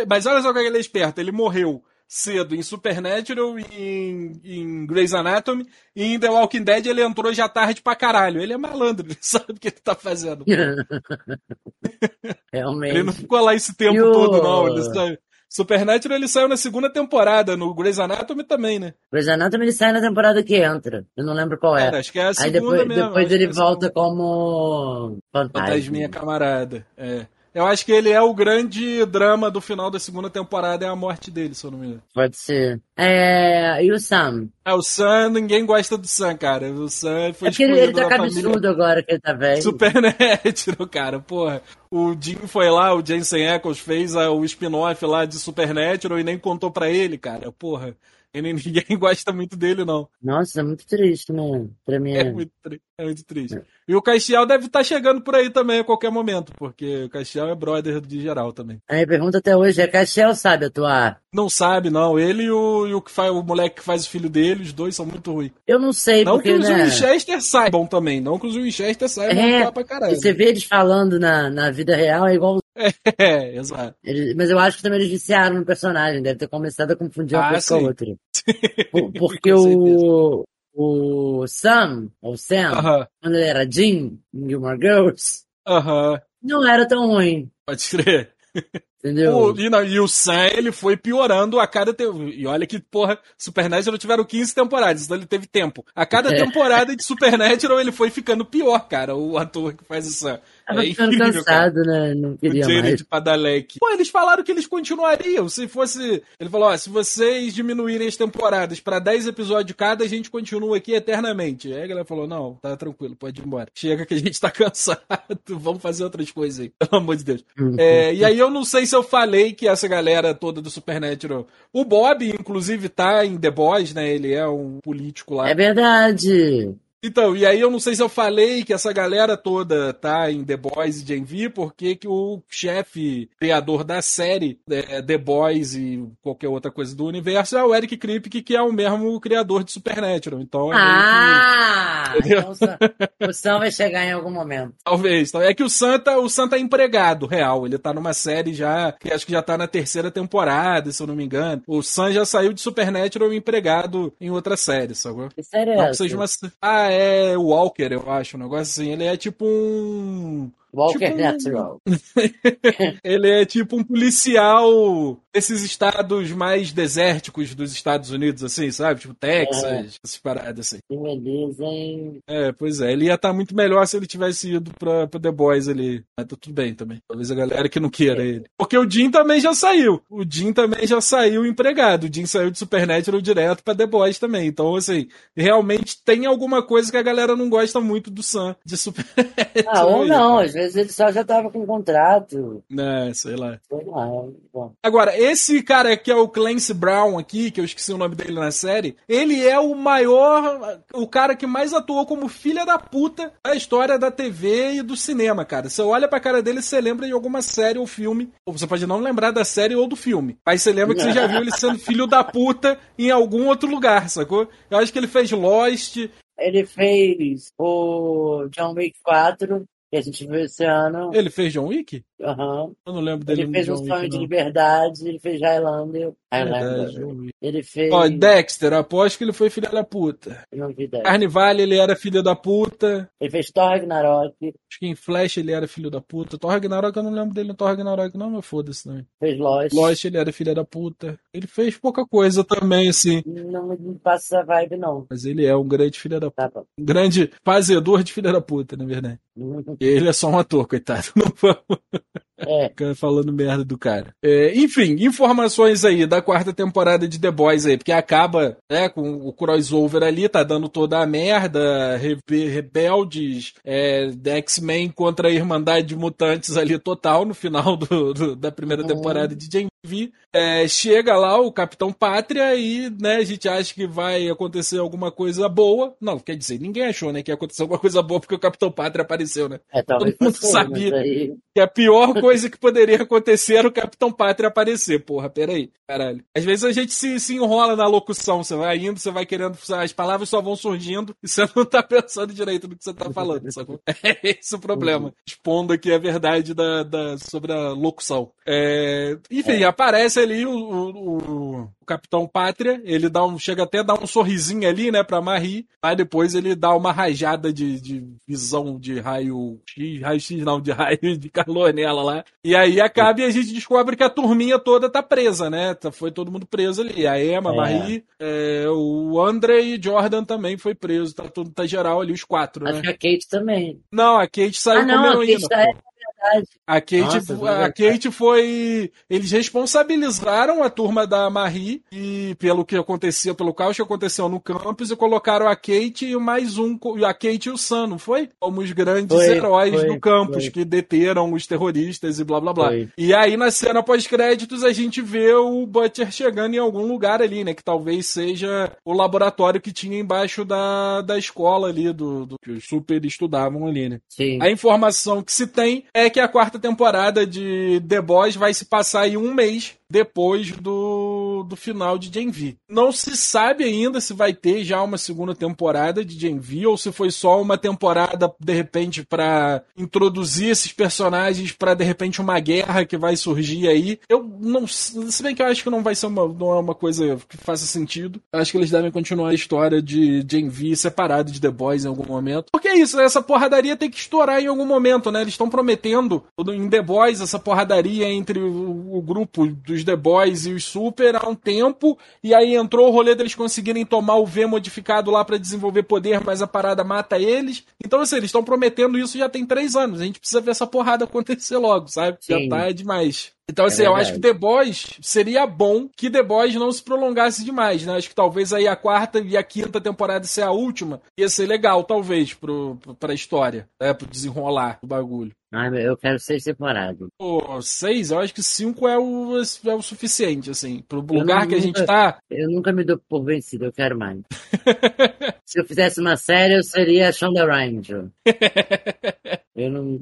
Mas olha só como ele é esperto. Ele morreu cedo em Supernatural, em, em Grey's Anatomy, e em The Walking Dead ele entrou já tarde pra caralho. Ele é malandro, ele sabe o que ele tá fazendo. Realmente. Ele não ficou lá esse tempo o- todo, não. Ele Supernatural ele saiu na segunda temporada, no Grey's Anatomy também, né? Grey's Anatomy ele sai na temporada que entra. Eu não lembro qual é. Cara, acho que é a Aí segunda depois, mesmo. depois ele é volta como fantasma. Fantasminha camarada. É. Eu acho que ele é o grande drama do final da segunda temporada, é a morte dele, se eu não me engano. Pode ser. É, e o Sam? Ah, o Sam, ninguém gosta do Sam, cara. O Sam foi É porque ele, ele tá cabeçudo agora que ele tá velho. Supernatural, cara. Porra, o Jim foi lá, o Jensen Ackles fez a- o spin-off lá de Supernatural e nem contou pra ele, cara. Porra, ninguém gosta muito dele, não. Nossa, é muito triste, né? Pra mim É é. muito, tri- é muito triste. E o Castiel deve estar chegando por aí também a qualquer momento, porque o Castiel é brother de geral também. A minha pergunta até hoje é: Castiel sabe atuar? Não sabe, não. Ele e o, e o, que faz, o moleque que faz o filho dele, os dois são muito ruins. Eu não sei, Não porque, que os né? Winchester saibam também. Não que os Winchester saibam É, atuar pra caralho. Você vê eles falando na, na vida real, é igual. É, exato. eles- mas eu acho que também eles viciaram no personagem, deve ter começado a confundir uma Ah, coisa com a sim. outra. Por- porque o, o Sam, ou Sam, Aham, quando ele era Jim em Gilmore Girls, aham. não era tão ruim, Pode crer. entendeu? O, e, não, e o Sam, ele foi piorando a cada tempo. E olha que, porra, Supernatural tiveram 15 temporadas, então ele teve tempo. A cada É. temporada de Supernatural ele foi ficando pior, cara, o ator que faz o Sam. Tava É ficando incrível, cara. cansado, né? Não O queria Jared mais. Padalecki. Pô, eles falaram que eles continuariam. Se fosse. Ele falou: ó, se vocês diminuírem as temporadas pra 10 episódios cada, a gente continua aqui eternamente. Aí a galera falou: não, tá tranquilo, pode ir embora. Chega que a gente tá cansado. Vamos fazer outras coisas aí, pelo amor de Deus. É, e aí eu não sei se eu falei que essa galera toda do Supernatural. O Bob, inclusive, tá em The Boys, né? Ele é um político lá. É verdade. Então, e aí eu não sei se eu falei que essa galera toda tá em The Boys e Gen V, porque que o chefe criador da série é, The Boys e qualquer outra coisa do universo é o Eric Kripke, que é o mesmo criador de Supernatural. Então, é que- Ah! Entendeu? Então o Sam- vai chegar em algum momento. Talvez. Então, É que o Santa, o Santa é empregado, real. Ele tá numa série já, que acho que já tá na terceira temporada, se eu não me engano. O Sam já saiu de Supernatural empregado em outra série, sacou? Que série é Não que essa? seja uma... Ah, é o Walker, eu acho, um negócio assim. Ele é tipo um. Walker tipo um- Natural. Ele é tipo um policial desses estados mais desérticos dos Estados Unidos, assim, sabe? Tipo Texas, É. essas paradas assim. Que beleza, hein? É, pois é. Ele ia estar muito melhor se ele tivesse ido pra, pra The Boys ali. Mas tá tudo bem também. Talvez a galera que não queira ele. Porque o Jim também já saiu. O Jim também já saiu empregado. O Jim saiu de Supernatural direto pra The Boys também. Então, assim, realmente tem alguma coisa que a galera não gosta muito do Sam de Supernatural. Ah, ou não, às vezes ele só já tava com contrato. É, sei lá. Sei lá. Bom. Agora, esse cara que é o Clancy Brown aqui, que eu esqueci o nome dele na série, ele é o maior, o cara que mais atuou como filha da puta da história da TV e do cinema, cara. Você olha pra cara dele, você lembra de alguma série ou filme, ou você pode não lembrar da série ou do filme, mas você lembra que você já viu ele sendo filho da puta em algum outro lugar, sacou? Eu acho que ele fez Lost, Ele fez o John Wick 4, que a gente viu esse ano. ele fez John Wick? Aham. Eu não lembro dele Ele fez John um Wick, sonho de não. liberdade, ele fez Highlander. Verdade. Ele fez. Ó, Dexter, aposto que ele foi filha da puta. Eu não vi ideia. Carnivale, ele era filho da puta. Ele fez Thor Ragnarok, Acho que em Flash ele era filho da puta. Thor Ragnarok eu não lembro dele no Thor Ragnarok, não, mas foda-se também. fez Lost. Lost ele era filho da puta. Ele fez pouca coisa também, assim. Não me passa essa vibe, não. Mas ele é um grande filho da puta. Tá. Um grande fazedor de filha da puta, na verdade. Ele é só um ator, coitado. Não vamos É, falando merda do cara. É, enfim, informações aí da quarta temporada de The Boys aí, porque acaba né, com o crossover ali, tá dando toda a merda, Rebe- Rebeldes, é, X-Men contra a Irmandade de Mutantes ali total no final do- do- da primeira Uhum. temporada de Gen V. É, chega lá o Capitão Pátria e né, a gente acha que vai acontecer alguma coisa boa. Não, quer dizer, ninguém achou né, que ia acontecer alguma coisa boa porque o Capitão Pátria apareceu, né? é Todo mundo fosse, sabia. aí- Que a pior coisa que poderia acontecer era o Capitão Pátria aparecer. Porra, peraí. Caralho. Às vezes a gente se, se enrola na locução. Você vai indo, você vai querendo. As palavras só vão surgindo e você não tá pensando direito no que você tá falando, sacou? É esse o problema. Expondo aqui a verdade da, da- sobre a locução. É, enfim, aparece ali o, o- o- Capitão Pátria. Ele dá um, chega até a dar um sorrisinho ali, né, pra Marie. Aí depois ele dá uma rajada de, de visão de raio X, raio X não, de raio de calor nela lá. E aí acaba e a gente descobre que a turminha toda tá presa, né? Tá- Foi todo mundo preso ali. A Emma, a É. Marie, é, o André e Jordan também foi preso. Tá, tudo, tá geral ali, os quatro, Acho né? que a Kate também. Não, a Kate saiu Ah, não, como a tá- verdade. A Kate, Nossa, a verdade. Kate foi. Eles responsabilizaram a turma da Marie e pelo que acontecia, pelo caos que aconteceu no campus, e colocaram a Kate e mais um, a Kate e o Sam, não foi? Como os grandes Foi, heróis foi, do campus foi. que deteram os terroristas e blá blá blá. Foi. E aí na cena pós-créditos a gente vê o Butcher chegando em algum lugar ali, né? Que talvez seja o laboratório que tinha embaixo da, da escola ali, do, do que os super estudavam ali, né? Sim. A informação que se tem é que a quarta temporada de The Boys vai se passar em um mês depois do, do final de Gen V. Não se sabe ainda se vai ter já uma segunda temporada de Gen V ou se foi só uma temporada de repente para introduzir esses personagens para de repente uma guerra que vai surgir aí. Eu não, se bem que eu acho que não vai ser uma, não é uma coisa que faça sentido. Eu acho que eles devem continuar a história de Gen V separado de The Boys em algum momento. Porque é isso, essa porradaria tem que estourar em algum momento, né? Eles estão prometendo em The Boys essa porradaria entre o, o grupo dos The Boys e os Super um tempo, e aí entrou o rolê deles conseguirem tomar o V modificado lá para desenvolver poder, mas a parada mata eles. Então, assim, eles estão prometendo isso já tem três anos. A gente precisa ver essa porrada acontecer logo, sabe? Sim. Já tá demais. Então, É assim, eu acho que The Boys seria bom que The Boys não se prolongasse demais, né? Acho que talvez aí a quarta e a quinta temporada ser a última ia ser legal, talvez, pro, pra história, né? Pro desenrolar do bagulho. Meu, eu quero seis temporadas. Pô, seis, eu acho que cinco é o, é o suficiente, assim. Pro lugar que a gente tá. Eu nunca me dou por vencido, eu quero mais. Se eu fizesse uma série, eu seria a Shonda Rhimes.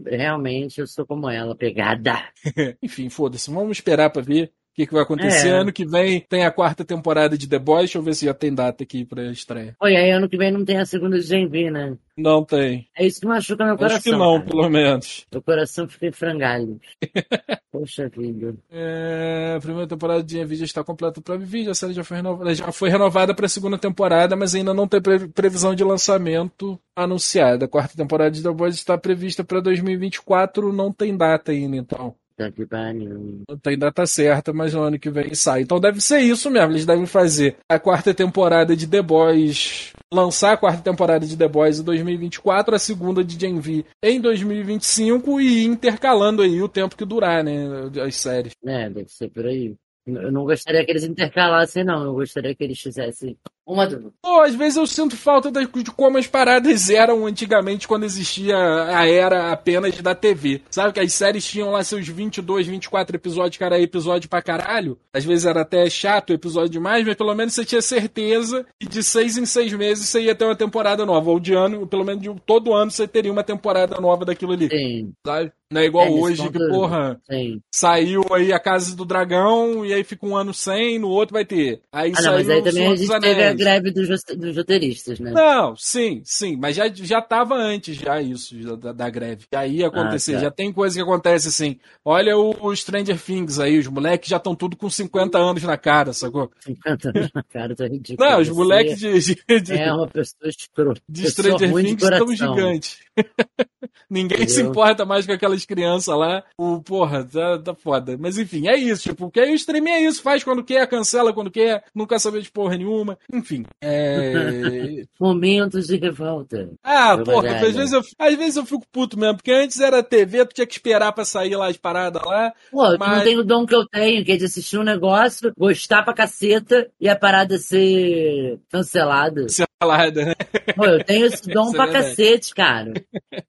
Realmente, eu sou como ela, pegada. Enfim, foda-se. Vamos esperar pra ver que, que vai acontecer. É. Ano que vem tem a quarta temporada de The Boys. Deixa eu ver se já tem data aqui pra estreia. Oi, aí ano que vem não tem a segunda de Gen V, né? Não tem. É isso que machuca meu coração. Acho que não, cara. pelo menos. Meu coração fica em frangalhos. Poxa vida. É, a primeira temporada de Nvidia está completa para Nvidia. A série já foi renovada, já foi renovada para a segunda temporada, mas ainda não tem pre- previsão de lançamento anunciada. A quarta temporada de The Boys está prevista para 2024, não tem data ainda, então. Tá que pariu. Não tem data certa, mas no ano que vem sai. Então deve ser isso mesmo. Eles devem fazer a quarta temporada de The Boys. Lançar a quarta temporada de The Boys em 2024, a segunda de Gen V em 2025 e intercalando aí o tempo que durar, né? As séries. É, deve ser por aí. Eu não gostaria que eles intercalassem, não. Eu gostaria que eles fizessem uma do. Pô, às vezes eu sinto falta de como as paradas eram antigamente quando existia a era apenas da TV. Sabe que as séries tinham lá seus 22, 24 episódios, cara, episódio pra caralho. Às vezes era até chato o episódio demais, mas pelo menos você tinha certeza que de seis em seis meses você ia ter uma temporada nova. Ou de ano, pelo menos de todo ano você teria uma temporada nova daquilo ali. Sim, Sabe? Não é igual É, hoje que, porra, sim. saiu aí a Casa do Dragão e aí fica um ano sem, no outro vai ter. Aí Ah, não, mas saiu aí o também a gente teve a greve dos, dos roteiristas, né? Não, sim, sim, mas já, já tava antes já isso, da, da greve. Já ia acontecer, Ah, já tem coisa que acontece assim. Olha o, o Stranger Things aí, os moleques já estão tudo com 50 anos na cara, sacou? 50 anos na cara, tá ridículo. Não, os moleques de, de, de, É uma pessoa escrota. de Stranger Things estão gigantes. Ninguém se Entendeu? importa mais com aquelas crianças lá. O, porra, tá, tá foda. Mas enfim, é isso. Tipo, porque aí o streaming é isso. Faz quando quer, cancela quando quer, não quer saber de porra nenhuma. Enfim. É. Momentos de revolta. Ah, porra, às vezes, eu, às vezes eu fico puto mesmo, porque antes era TV, tu tinha que esperar pra sair lá as paradas lá. Pô, tu Mas- não tem o dom que eu tenho, que é de assistir um negócio, gostar pra caceta e a parada ser cancelada. Selada, né? Pô, eu tenho esse dom Isso é pra verdade. cacete, cara.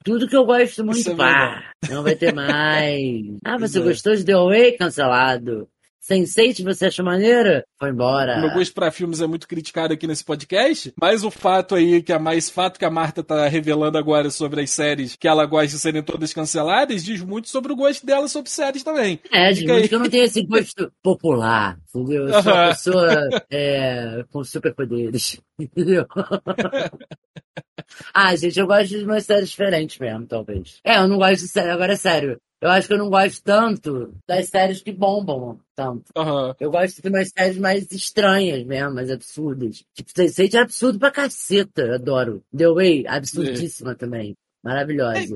Tudo que eu gosto muito, Isso é pá, não vai ter mais. Ah, você Isso é. gostou de The Away? Cancelado. Sense8, você achou maneira? Foi embora. O meu gosto pra filmes é muito criticado aqui nesse podcast, mas o fato aí, que é mais fato que a Marta tá revelando agora sobre as séries que ela gosta de serem todas canceladas, diz muito sobre o gosto dela sobre séries também. É, aí. muito que eu não tenho esse gosto popular, entendeu? Eu sou uma pessoa é, com superpoderes, entendeu? ah, gente, eu gosto de umas séries diferentes mesmo, talvez. É, eu não gosto de série, agora é sério. Eu acho que eu não gosto tanto das séries que bombam tanto. Aham. Eu gosto de umas séries mais estranhas mesmo, mais absurdas. Tipo, Sense8 é absurdo pra caceta, adoro. The Way, absurdíssima também. Maravilhosa.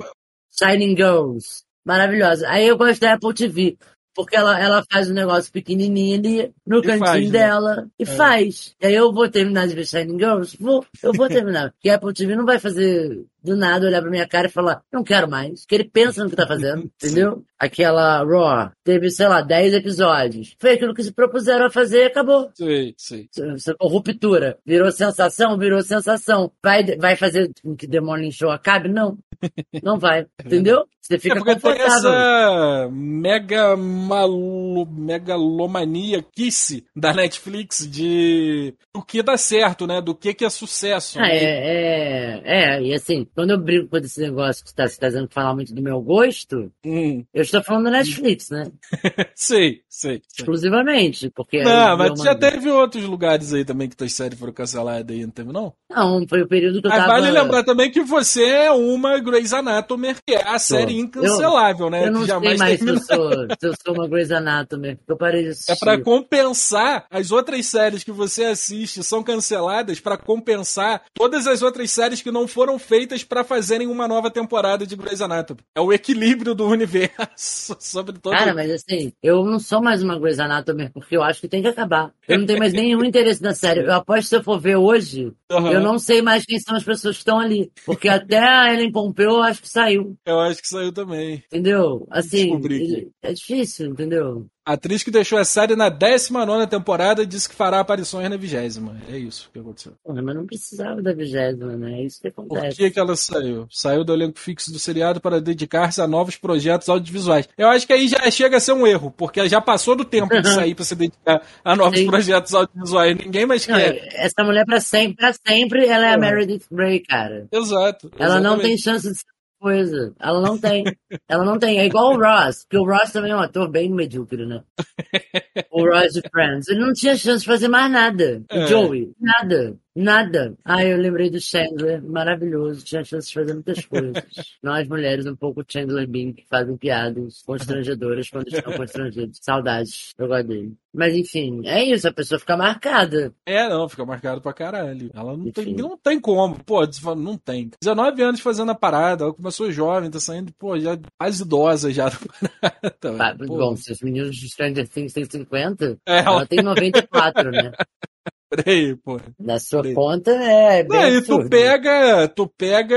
Shining Girls, maravilhosa. Aí eu gosto da Apple TV, porque ela, ela faz um negócio pequenininho ali no E cantinho faz, né? dela e faz. E aí eu vou terminar de ver Shining Girls? Vou, eu vou terminar. Porque a Apple TV não vai fazer do nada olhar pra minha cara e falar, não quero mais. Porque ele pensa no que tá fazendo, entendeu? Aquela Raw teve, sei lá, 10 episódios. Foi aquilo que se propuseram a fazer e acabou. Sei, sei. Essa Ruptura. Virou sensação? Virou sensação. Vai, vai fazer com que The Morning Show acabe? Não. Não vai. Entendeu? Você É fica porque tem essa mega malo, megalomania kiss da Netflix de do que dá certo, né? Do que que é sucesso. Ah, né? é, é, é, e assim, quando eu brigo com esse negócio que você tá, você tá dizendo que falar muito do meu gosto, Hum, eu estou falando do Netflix, né? sei, sei. Exclusivamente, porque... Não, eu- mas eu já mandei. teve outros lugares aí também que tuas séries foram canceladas aí, não teve não? Não, foi o período que eu Mas tava... vale lembrar também que você é uma Grey's Anatomy, que é a série incancelável, né? Eu não sei mais se eu, sou, se eu sou uma Grey's Anatomy, porque eu parei de assistir. É pra compensar as outras séries que você assiste são canceladas pra compensar todas as outras séries que não foram feitas pra fazerem uma nova temporada de Grey's Anatomy. É o equilíbrio do universo sobre todo. Cara, mas assim, eu não sou mais uma Grey's Anatomy, porque eu acho que tem que acabar. Eu não tenho mais nenhum interesse na série. Eu aposto que se eu for ver hoje, Aham. eu não sei mais quem são as pessoas que estão ali. Porque até a Ellen Pompeu eu acho que saiu. Eu acho que saiu também. Entendeu? Assim, é difícil, entendeu? A atriz que deixou a série na 19 temporada disse que fará aparições na vigésima. É isso que aconteceu. Porra, mas não precisava da vigésima, né? É isso que Por acontece. que, que ela saiu? Saiu do elenco fixo do seriado para dedicar-se a novos projetos audiovisuais. Eu acho que aí já chega a ser um erro, porque já passou do tempo de sair para se dedicar a novos Sim. projetos audiovisuais. Ninguém mais Não, quer. essa mulher pra sempre, pra sempre, ela é a Porra. Meredith Grey, cara. Exato. Ela não tem chance de ser coisa. Ela não tem. Ela não tem. É igual o Ross, porque o Ross também é um ator bem medíocre, né? o Ross de Friends. Ele não tinha chance de fazer mais nada. O É. Joey, nada. Nada. Ah, eu lembrei do Chandler, maravilhoso, tinha chance de fazer muitas coisas. Nós mulheres, um pouco Chandler Bing, que fazem piadas constrangedoras quando estão constrangidos. Saudades, eu gosto dele. Mas enfim, é isso, a pessoa fica marcada. É, não, fica marcado pra caralho. Ela não tem, não tem como. Pô, não tem. 19 anos fazendo a parada, ela começou jovem, tá saindo, pô, já quase idosa já. da parada. Pô, Bom, se os meninos de Stranger Things têm 50, É, ela ela tem 94, né? peraí, pô. Na sua Peraí. conta é bem Não, e tu pega, tu pega,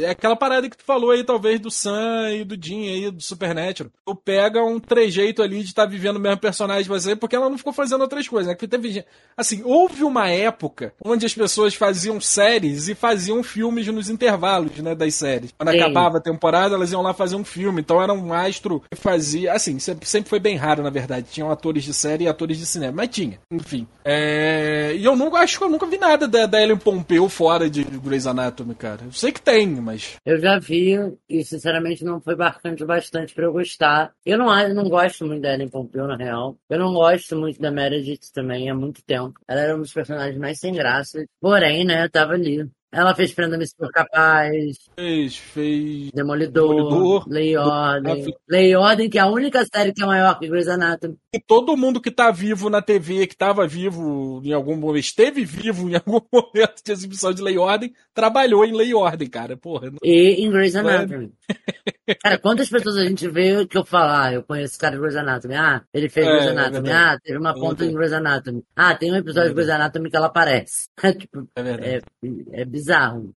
é aquela parada que tu falou aí, talvez, do Sam e do Jim aí, do Supernatural. Tu pega um trejeito ali de estar vivendo o mesmo personagem, mas aí, porque ela não ficou fazendo outras coisas, né? Teve, assim, houve uma época onde as pessoas faziam séries e faziam filmes nos intervalos, né, das séries. Quando Sim. acabava a temporada, elas iam lá fazer um filme, então era um astro que fazia, assim, sempre, sempre foi bem raro, na verdade. Tinham atores de série e atores de cinema, mas tinha, enfim. É, E eu nunca, acho que eu nunca vi nada da, da Ellen Pompeu fora de Grey's Anatomy, cara. Eu sei que tem, mas. Eu já vi e sinceramente não foi marcante bastante pra eu gostar. Eu não, eu não gosto muito da Ellen Pompeu, na real. Eu não gosto muito da Meredith também há muito tempo. Ela era um dos personagens mais sem graça. Porém, né, tava ali. Ela fez Prenda-me se for capaz, Fez, fez. Demolidor, Demolidor, Lei do- Ordem. Lei Ordem, que é a única série que é maior que Grey's Anatomy. E todo mundo que tá vivo na TV, que tava vivo em algum momento, esteve vivo em algum momento de exibição de Lei Ordem, trabalhou em Lei Ordem, cara. Porra. não- E em Grey's Anatomy. Cara, quantas pessoas a gente vê que eu falo, ah, eu conheço esse cara de Grey's Anatomy. Ah, ele fez É, Grey's é Anatomy. verdade. ah, teve uma É ponta verdade. em Grey's Anatomy. Ah, tem um episódio É de Grey's Anatomy que ela aparece. tipo, É verdade. é, é bizarro.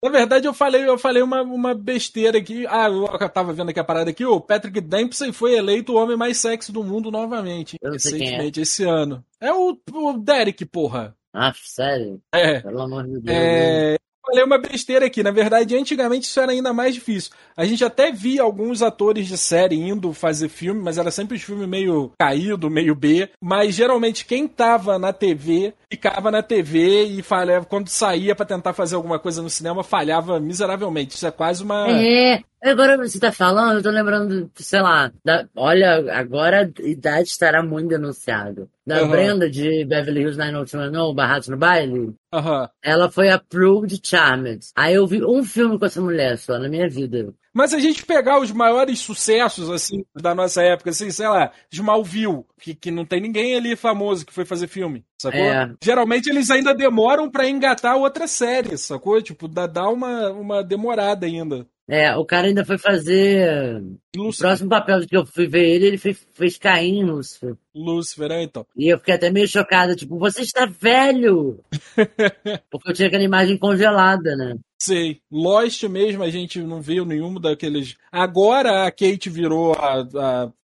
Na verdade, eu falei, eu falei uma, uma besteira aqui. Ah, eu tava vendo aqui a parada aqui. O Patrick Dempsey foi eleito o homem mais sexy do mundo novamente. É. recentemente, esse ano. É o, o Derek, porra. Ah, sério? É. Pelo amor de Deus. né? É, falei uma besteira aqui. Na verdade, antigamente isso era ainda mais difícil. A gente até via alguns atores de série indo fazer filme, mas era sempre os filmes meio caído, meio B. Mas geralmente quem tava na TV ficava na TV e falhava, quando saía pra tentar fazer alguma coisa no cinema, falhava miseravelmente. Isso é quase uma. É, agora você tá falando, eu tô lembrando, sei lá, da- olha, agora a idade estará muito denunciada. Da Aham. Brenda de Beverly Hills 90210, Barrados no Baile, Aham. ela foi approved Charmed. Aí eu vi um filme com essa mulher só na minha vida. Mas se a gente pegar os maiores sucessos, assim, da nossa época, assim, sei lá, Smallville, que, que não tem ninguém ali famoso que foi fazer filme, sacou? É. Geralmente eles ainda demoram pra engatar outra série, sacou? Tipo, dá, dá uma, uma demorada ainda. É, o cara ainda foi fazer. O Lúcifer, próximo papel que eu fui ver ele, ele fez, fez Caim, Lúcifer. Lúcifer, é, então. E eu fiquei até meio chocada, tipo, você está velho! Porque eu tinha aquela imagem congelada, né? Sei. Lost mesmo, a gente não viu nenhum daqueles. Agora a Kate virou a,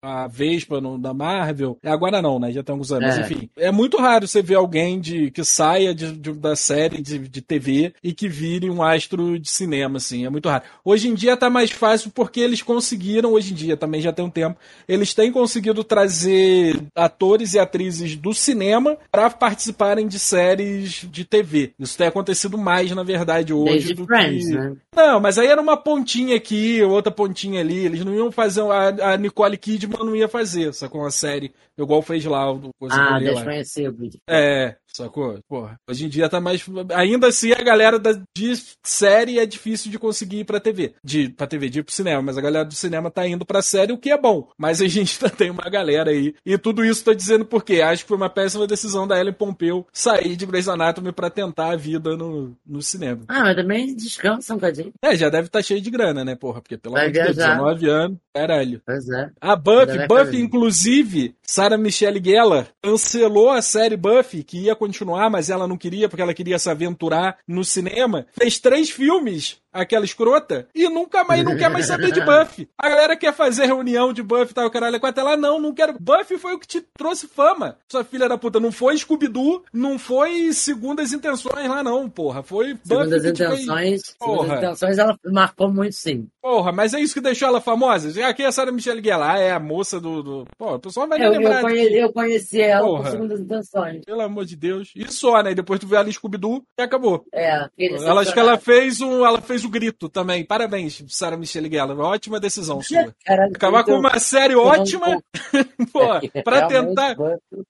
a, a Vespa no- da Marvel. Agora não, né? Já tem alguns anos. Mas É. enfim. É muito raro você ver alguém de, que saia de, de- da série de, de TV e que vire um astro de cinema, assim. É muito raro. Hoje em dia tá mais fácil porque eles conseguiram hoje em dia, também já tem um tempo, eles têm conseguido trazer atores e atrizes do cinema para participarem de séries de TV. Isso tem acontecido mais, na verdade, hoje. Desde do Friends, que... né? Não, mas aí era uma pontinha aqui, outra pontinha ali. Eles não iam fazer. A, a Nicole Kidman não ia fazer, sacou? Uma série, igual fez lá o Ah, desconhecido. É, sacou? Porra. Hoje em dia tá mais. Ainda assim, a galera da, de série é difícil de conseguir ir pra TV. De, pra TV, de ir pro cinema. Mas a galera do cinema tá indo pra série, o que é bom. Mas a gente tá, tem uma galera aí. E tudo isso tá dizendo por quê? Acho que foi uma péssima decisão da Ellen Pompeu sair de Grey's Anatomy pra tentar a vida no, no cinema. Ah, mas também descansa um bocadinho. É, já deve estar cheio de grana, né, porra? Porque pelo Vai amor de Deus, viajar. 19 anos, caralho. Pois é. A Buffy, Buffy, inclusive, Sarah Michelle Gellar cancelou a série Buffy, que ia continuar, mas ela não queria, porque ela queria se aventurar no cinema. Fez três filmes, aquela escrota, e nunca mais, não quer mais saber de Buffy. A galera quer fazer reunião de Buffy e tal, caralho, quatro ela não, não quero. Buffy foi o que te trouxe fama, sua filha da puta. Não foi Scooby-Doo, não foi segundas intenções lá, não, porra. Foi Segundo Buffy as que te fez- intenções, Porra. as intenções, ela marcou muito sim. Porra, mas é isso que deixou ela famosa? Aqui é a Sarah Michelle Gellar, ah, é a moça do... do... Pô, o pessoal vai nem Eu, eu, lembrar conhe- disso. eu conheci ela Porra. por segundas intenções. Pelo amor de Deus. E só, né? E depois tu vê ela em Scooby-Doo e acabou. É, Ela, acho que ela fez, um, ela fez o grito também. Parabéns, Sarah Michelle Gellar. Ótima decisão sua. Acabar com então, uma série ótima, pô, pra Realmente, tentar,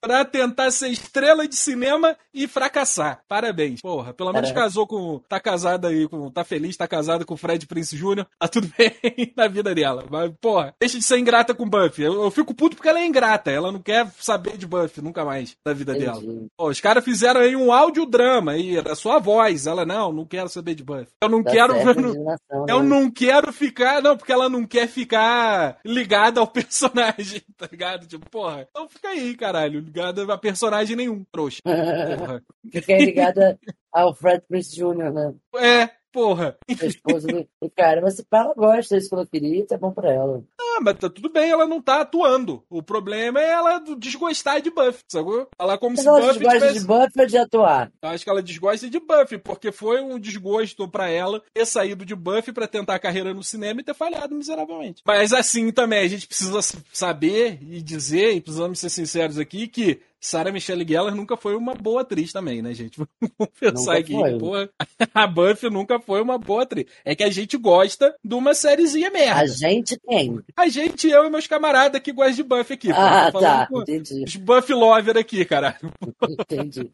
pra tentar ser estrela de cinema e fracassar. Parabéns. Porra, pelo menos Caraca. casou com. Tá casada aí, com, tá feliz, tá casada com o Fred Prince Jr. Tá tudo bem na vida dela. Mas, porra, deixa de ser ingrata com Buffy. Eu, eu fico puto porque ela é ingrata. Ela não quer saber de Buffy nunca mais na vida dela. Entendi. Pô, os caras fizeram aí um audiodrama aí, da sua voz. Ela, não, não quero saber de Buffy. Eu não Tá quero. certo, eu não- eu né? não quero ficar. Não, porque ela não quer ficar ligada ao personagem, tá ligado? Tipo, porra. Então fica aí, caralho. Ligada a personagem nenhum, trouxa. Porra. Fiquei ligada ao Fred Prince Jr., né? É, porra. A esposa do do cara. Mas se ela gosta disso que ela queria, tá bom pra ela. Ah, mas tá tudo bem, ela não tá atuando. O problema é ela desgostar de Buffy, sacou? Falar como Mas se ela Buffy gosta tivesse... de Buffy ou de atuar? Eu acho que ela desgosta de Buffy, porque foi um desgosto pra ela ter saído de Buffy pra tentar a carreira no cinema e ter falhado miseravelmente. Mas assim também, a gente precisa saber e dizer, e precisamos ser sinceros aqui, que Sarah Michelle Gellar nunca foi uma boa atriz também, né, gente? Vamos pensar aqui, porra, a Buffy nunca foi uma boa atriz. É que a gente gosta de uma sériezinha merda. A gente tem. A gente, eu e meus camaradas que gostam de Buffy aqui. Ah, tá. Entendi. Os Buffy Lover aqui, caralho. Entendi.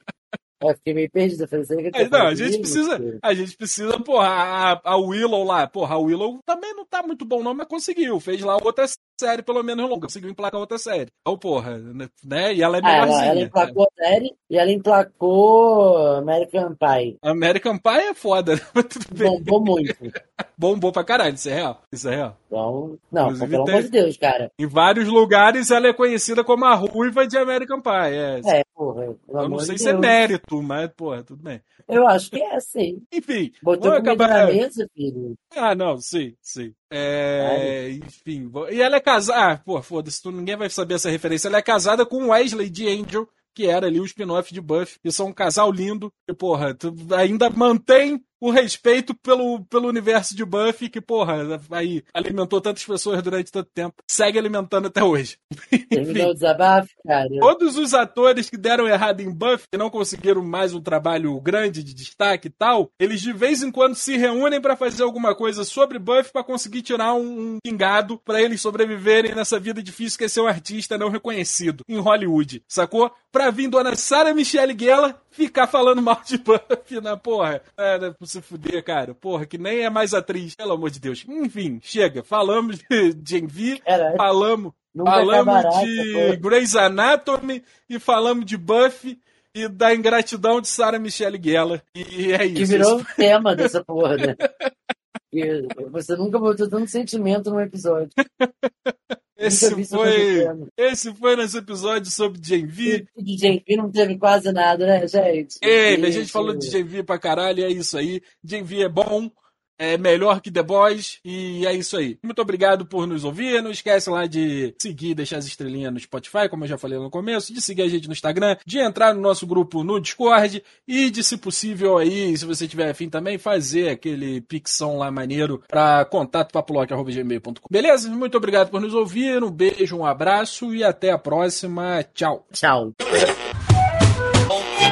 Eu fiquei meio perdida. Falei, será que Não, a gente precisa, a gente precisa, porra, a, a Willow lá, porra, a Willow também não tá muito bom não, mas conseguiu, fez lá outra série, pelo menos longa, conseguiu emplacar outra série. Então, porra, né, e ela é Ah, ela, emplacou a série e ela emplacou American Pie. American Pie é foda, né? mas tudo bem. Bombou muito. Bombou pra caralho, isso é real, isso é real. Então, não, Inclusive pelo tem- amor de Deus, cara. Em vários lugares ela é conhecida como a ruiva de American Pie, é. É, porra. Eu não sei de se é Deus. mérito, mas, porra, tudo bem. Eu acho que é, sim. Enfim, Botou comida acabar... na mesa, filho. Ah, não, sim, sim. É, enfim, e ela é casada. Ah, pô, foda-se, tu- ninguém vai saber essa referência. Ela é casada com Wesley de Angel, que era ali o spin-off de Buffy. E são um casal lindo. E, porra, tu ainda mantém o respeito pelo, pelo universo de Buffy, que, porra, aí alimentou tantas pessoas durante tanto tempo. Segue alimentando até hoje. Terminou o desabafo, cara. Todos os atores que deram errado em Buffy e não conseguiram mais um trabalho grande de destaque e tal, eles de vez em quando se reúnem pra fazer alguma coisa sobre Buffy pra conseguir tirar um, um pingado pra eles sobreviverem nessa vida difícil que é ser um artista não reconhecido em Hollywood, sacou? Pra vir dona Sarah Michelle Gellar ficar falando mal de Buffy na porra. É, né, pra se fuder, cara. Porra, que nem é mais atriz, pelo amor de Deus. Enfim, chega. Falamos de Gen V, Caralho, falamos nunca Falamos acabará de essa porra. Grey's Anatomy e falamos de Buffy e da ingratidão de Sarah Michelle Gellar. E é isso. Que virou o tema dessa porra, né? Você nunca botou tanto sentimento num episódio. Esse, foi, esse foi nosso episódio sobre Gen V. E de V não teve quase nada, né, gente? Ei, a gente falou de Gen V pra caralho, é isso aí. Gen V é bom. É melhor que The Boys. E é isso aí. Muito obrigado por nos ouvir. Não esquece lá de seguir, deixar as estrelinhas no Spotify, como eu já falei no começo, de seguir a gente no Instagram, de entrar no nosso grupo no Discord e de, se possível aí, se você tiver afim também, fazer aquele pixão lá maneiro para contato papolock.gmail.com. Beleza? Muito obrigado por nos ouvir. Um beijo, um abraço e até a próxima. Tchau. Tchau.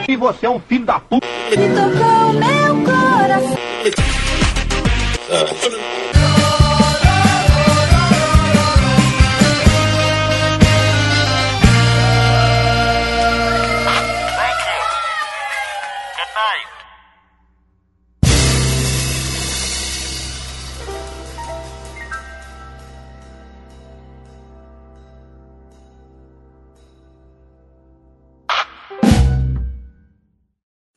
E você é um filho da puta. Me tocou meu coração. 呃，不能。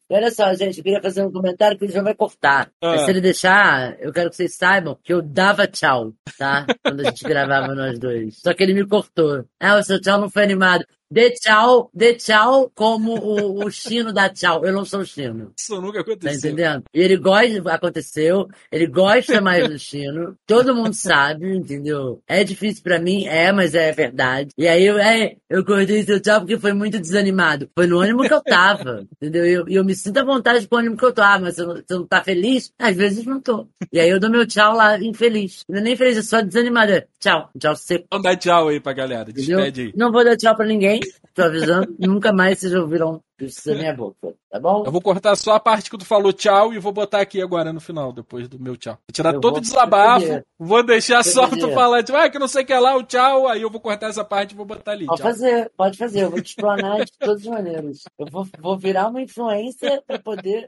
E olha só, gente, eu queria fazer um comentário que o João vai cortar. Ah. Mas se ele deixar, eu quero que vocês saibam que eu dava tchau, tá? Quando a gente gravava nós dois. Só que ele me cortou. Ah, o seu tchau não foi animado. Dê tchau, dê tchau como o, o Chino dá tchau. Eu não sou o Chino. Isso nunca Tá aconteceu. entendendo? E ele gosta, aconteceu, ele gosta mais do Chino, todo mundo sabe, entendeu? É difícil pra mim, é, mas é verdade. E aí eu, é, eu cortei seu tchau porque foi muito desanimado. Foi no ânimo que eu tava, entendeu? E eu, eu me sinto à vontade com o ânimo que eu tô. Ah, mas você você não tá feliz? Às vezes não tô. E aí eu dou meu tchau lá, infeliz. Não é nem feliz, é só desanimado. É, Tchau, tchau seco. Então dá tchau aí pra galera. Entendeu? Despede aí. Não vou dar tchau pra ninguém, tô avisando. Nunca mais vocês ouviram isso da minha boca, tá bom? Eu vou cortar só a parte que tu falou tchau e vou botar aqui agora no final, depois do meu tchau. Vou tirar Eu todo o desabafo, vou deixar só tu falar, tipo, ah, que não sei o que lá, o tchau, aí eu vou cortar essa parte e vou botar ali. Pode Tchau. fazer, pode fazer. Eu vou te explanar de todas as maneiras. Eu vou, vou virar uma influência para poder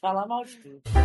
falar mal de tudo.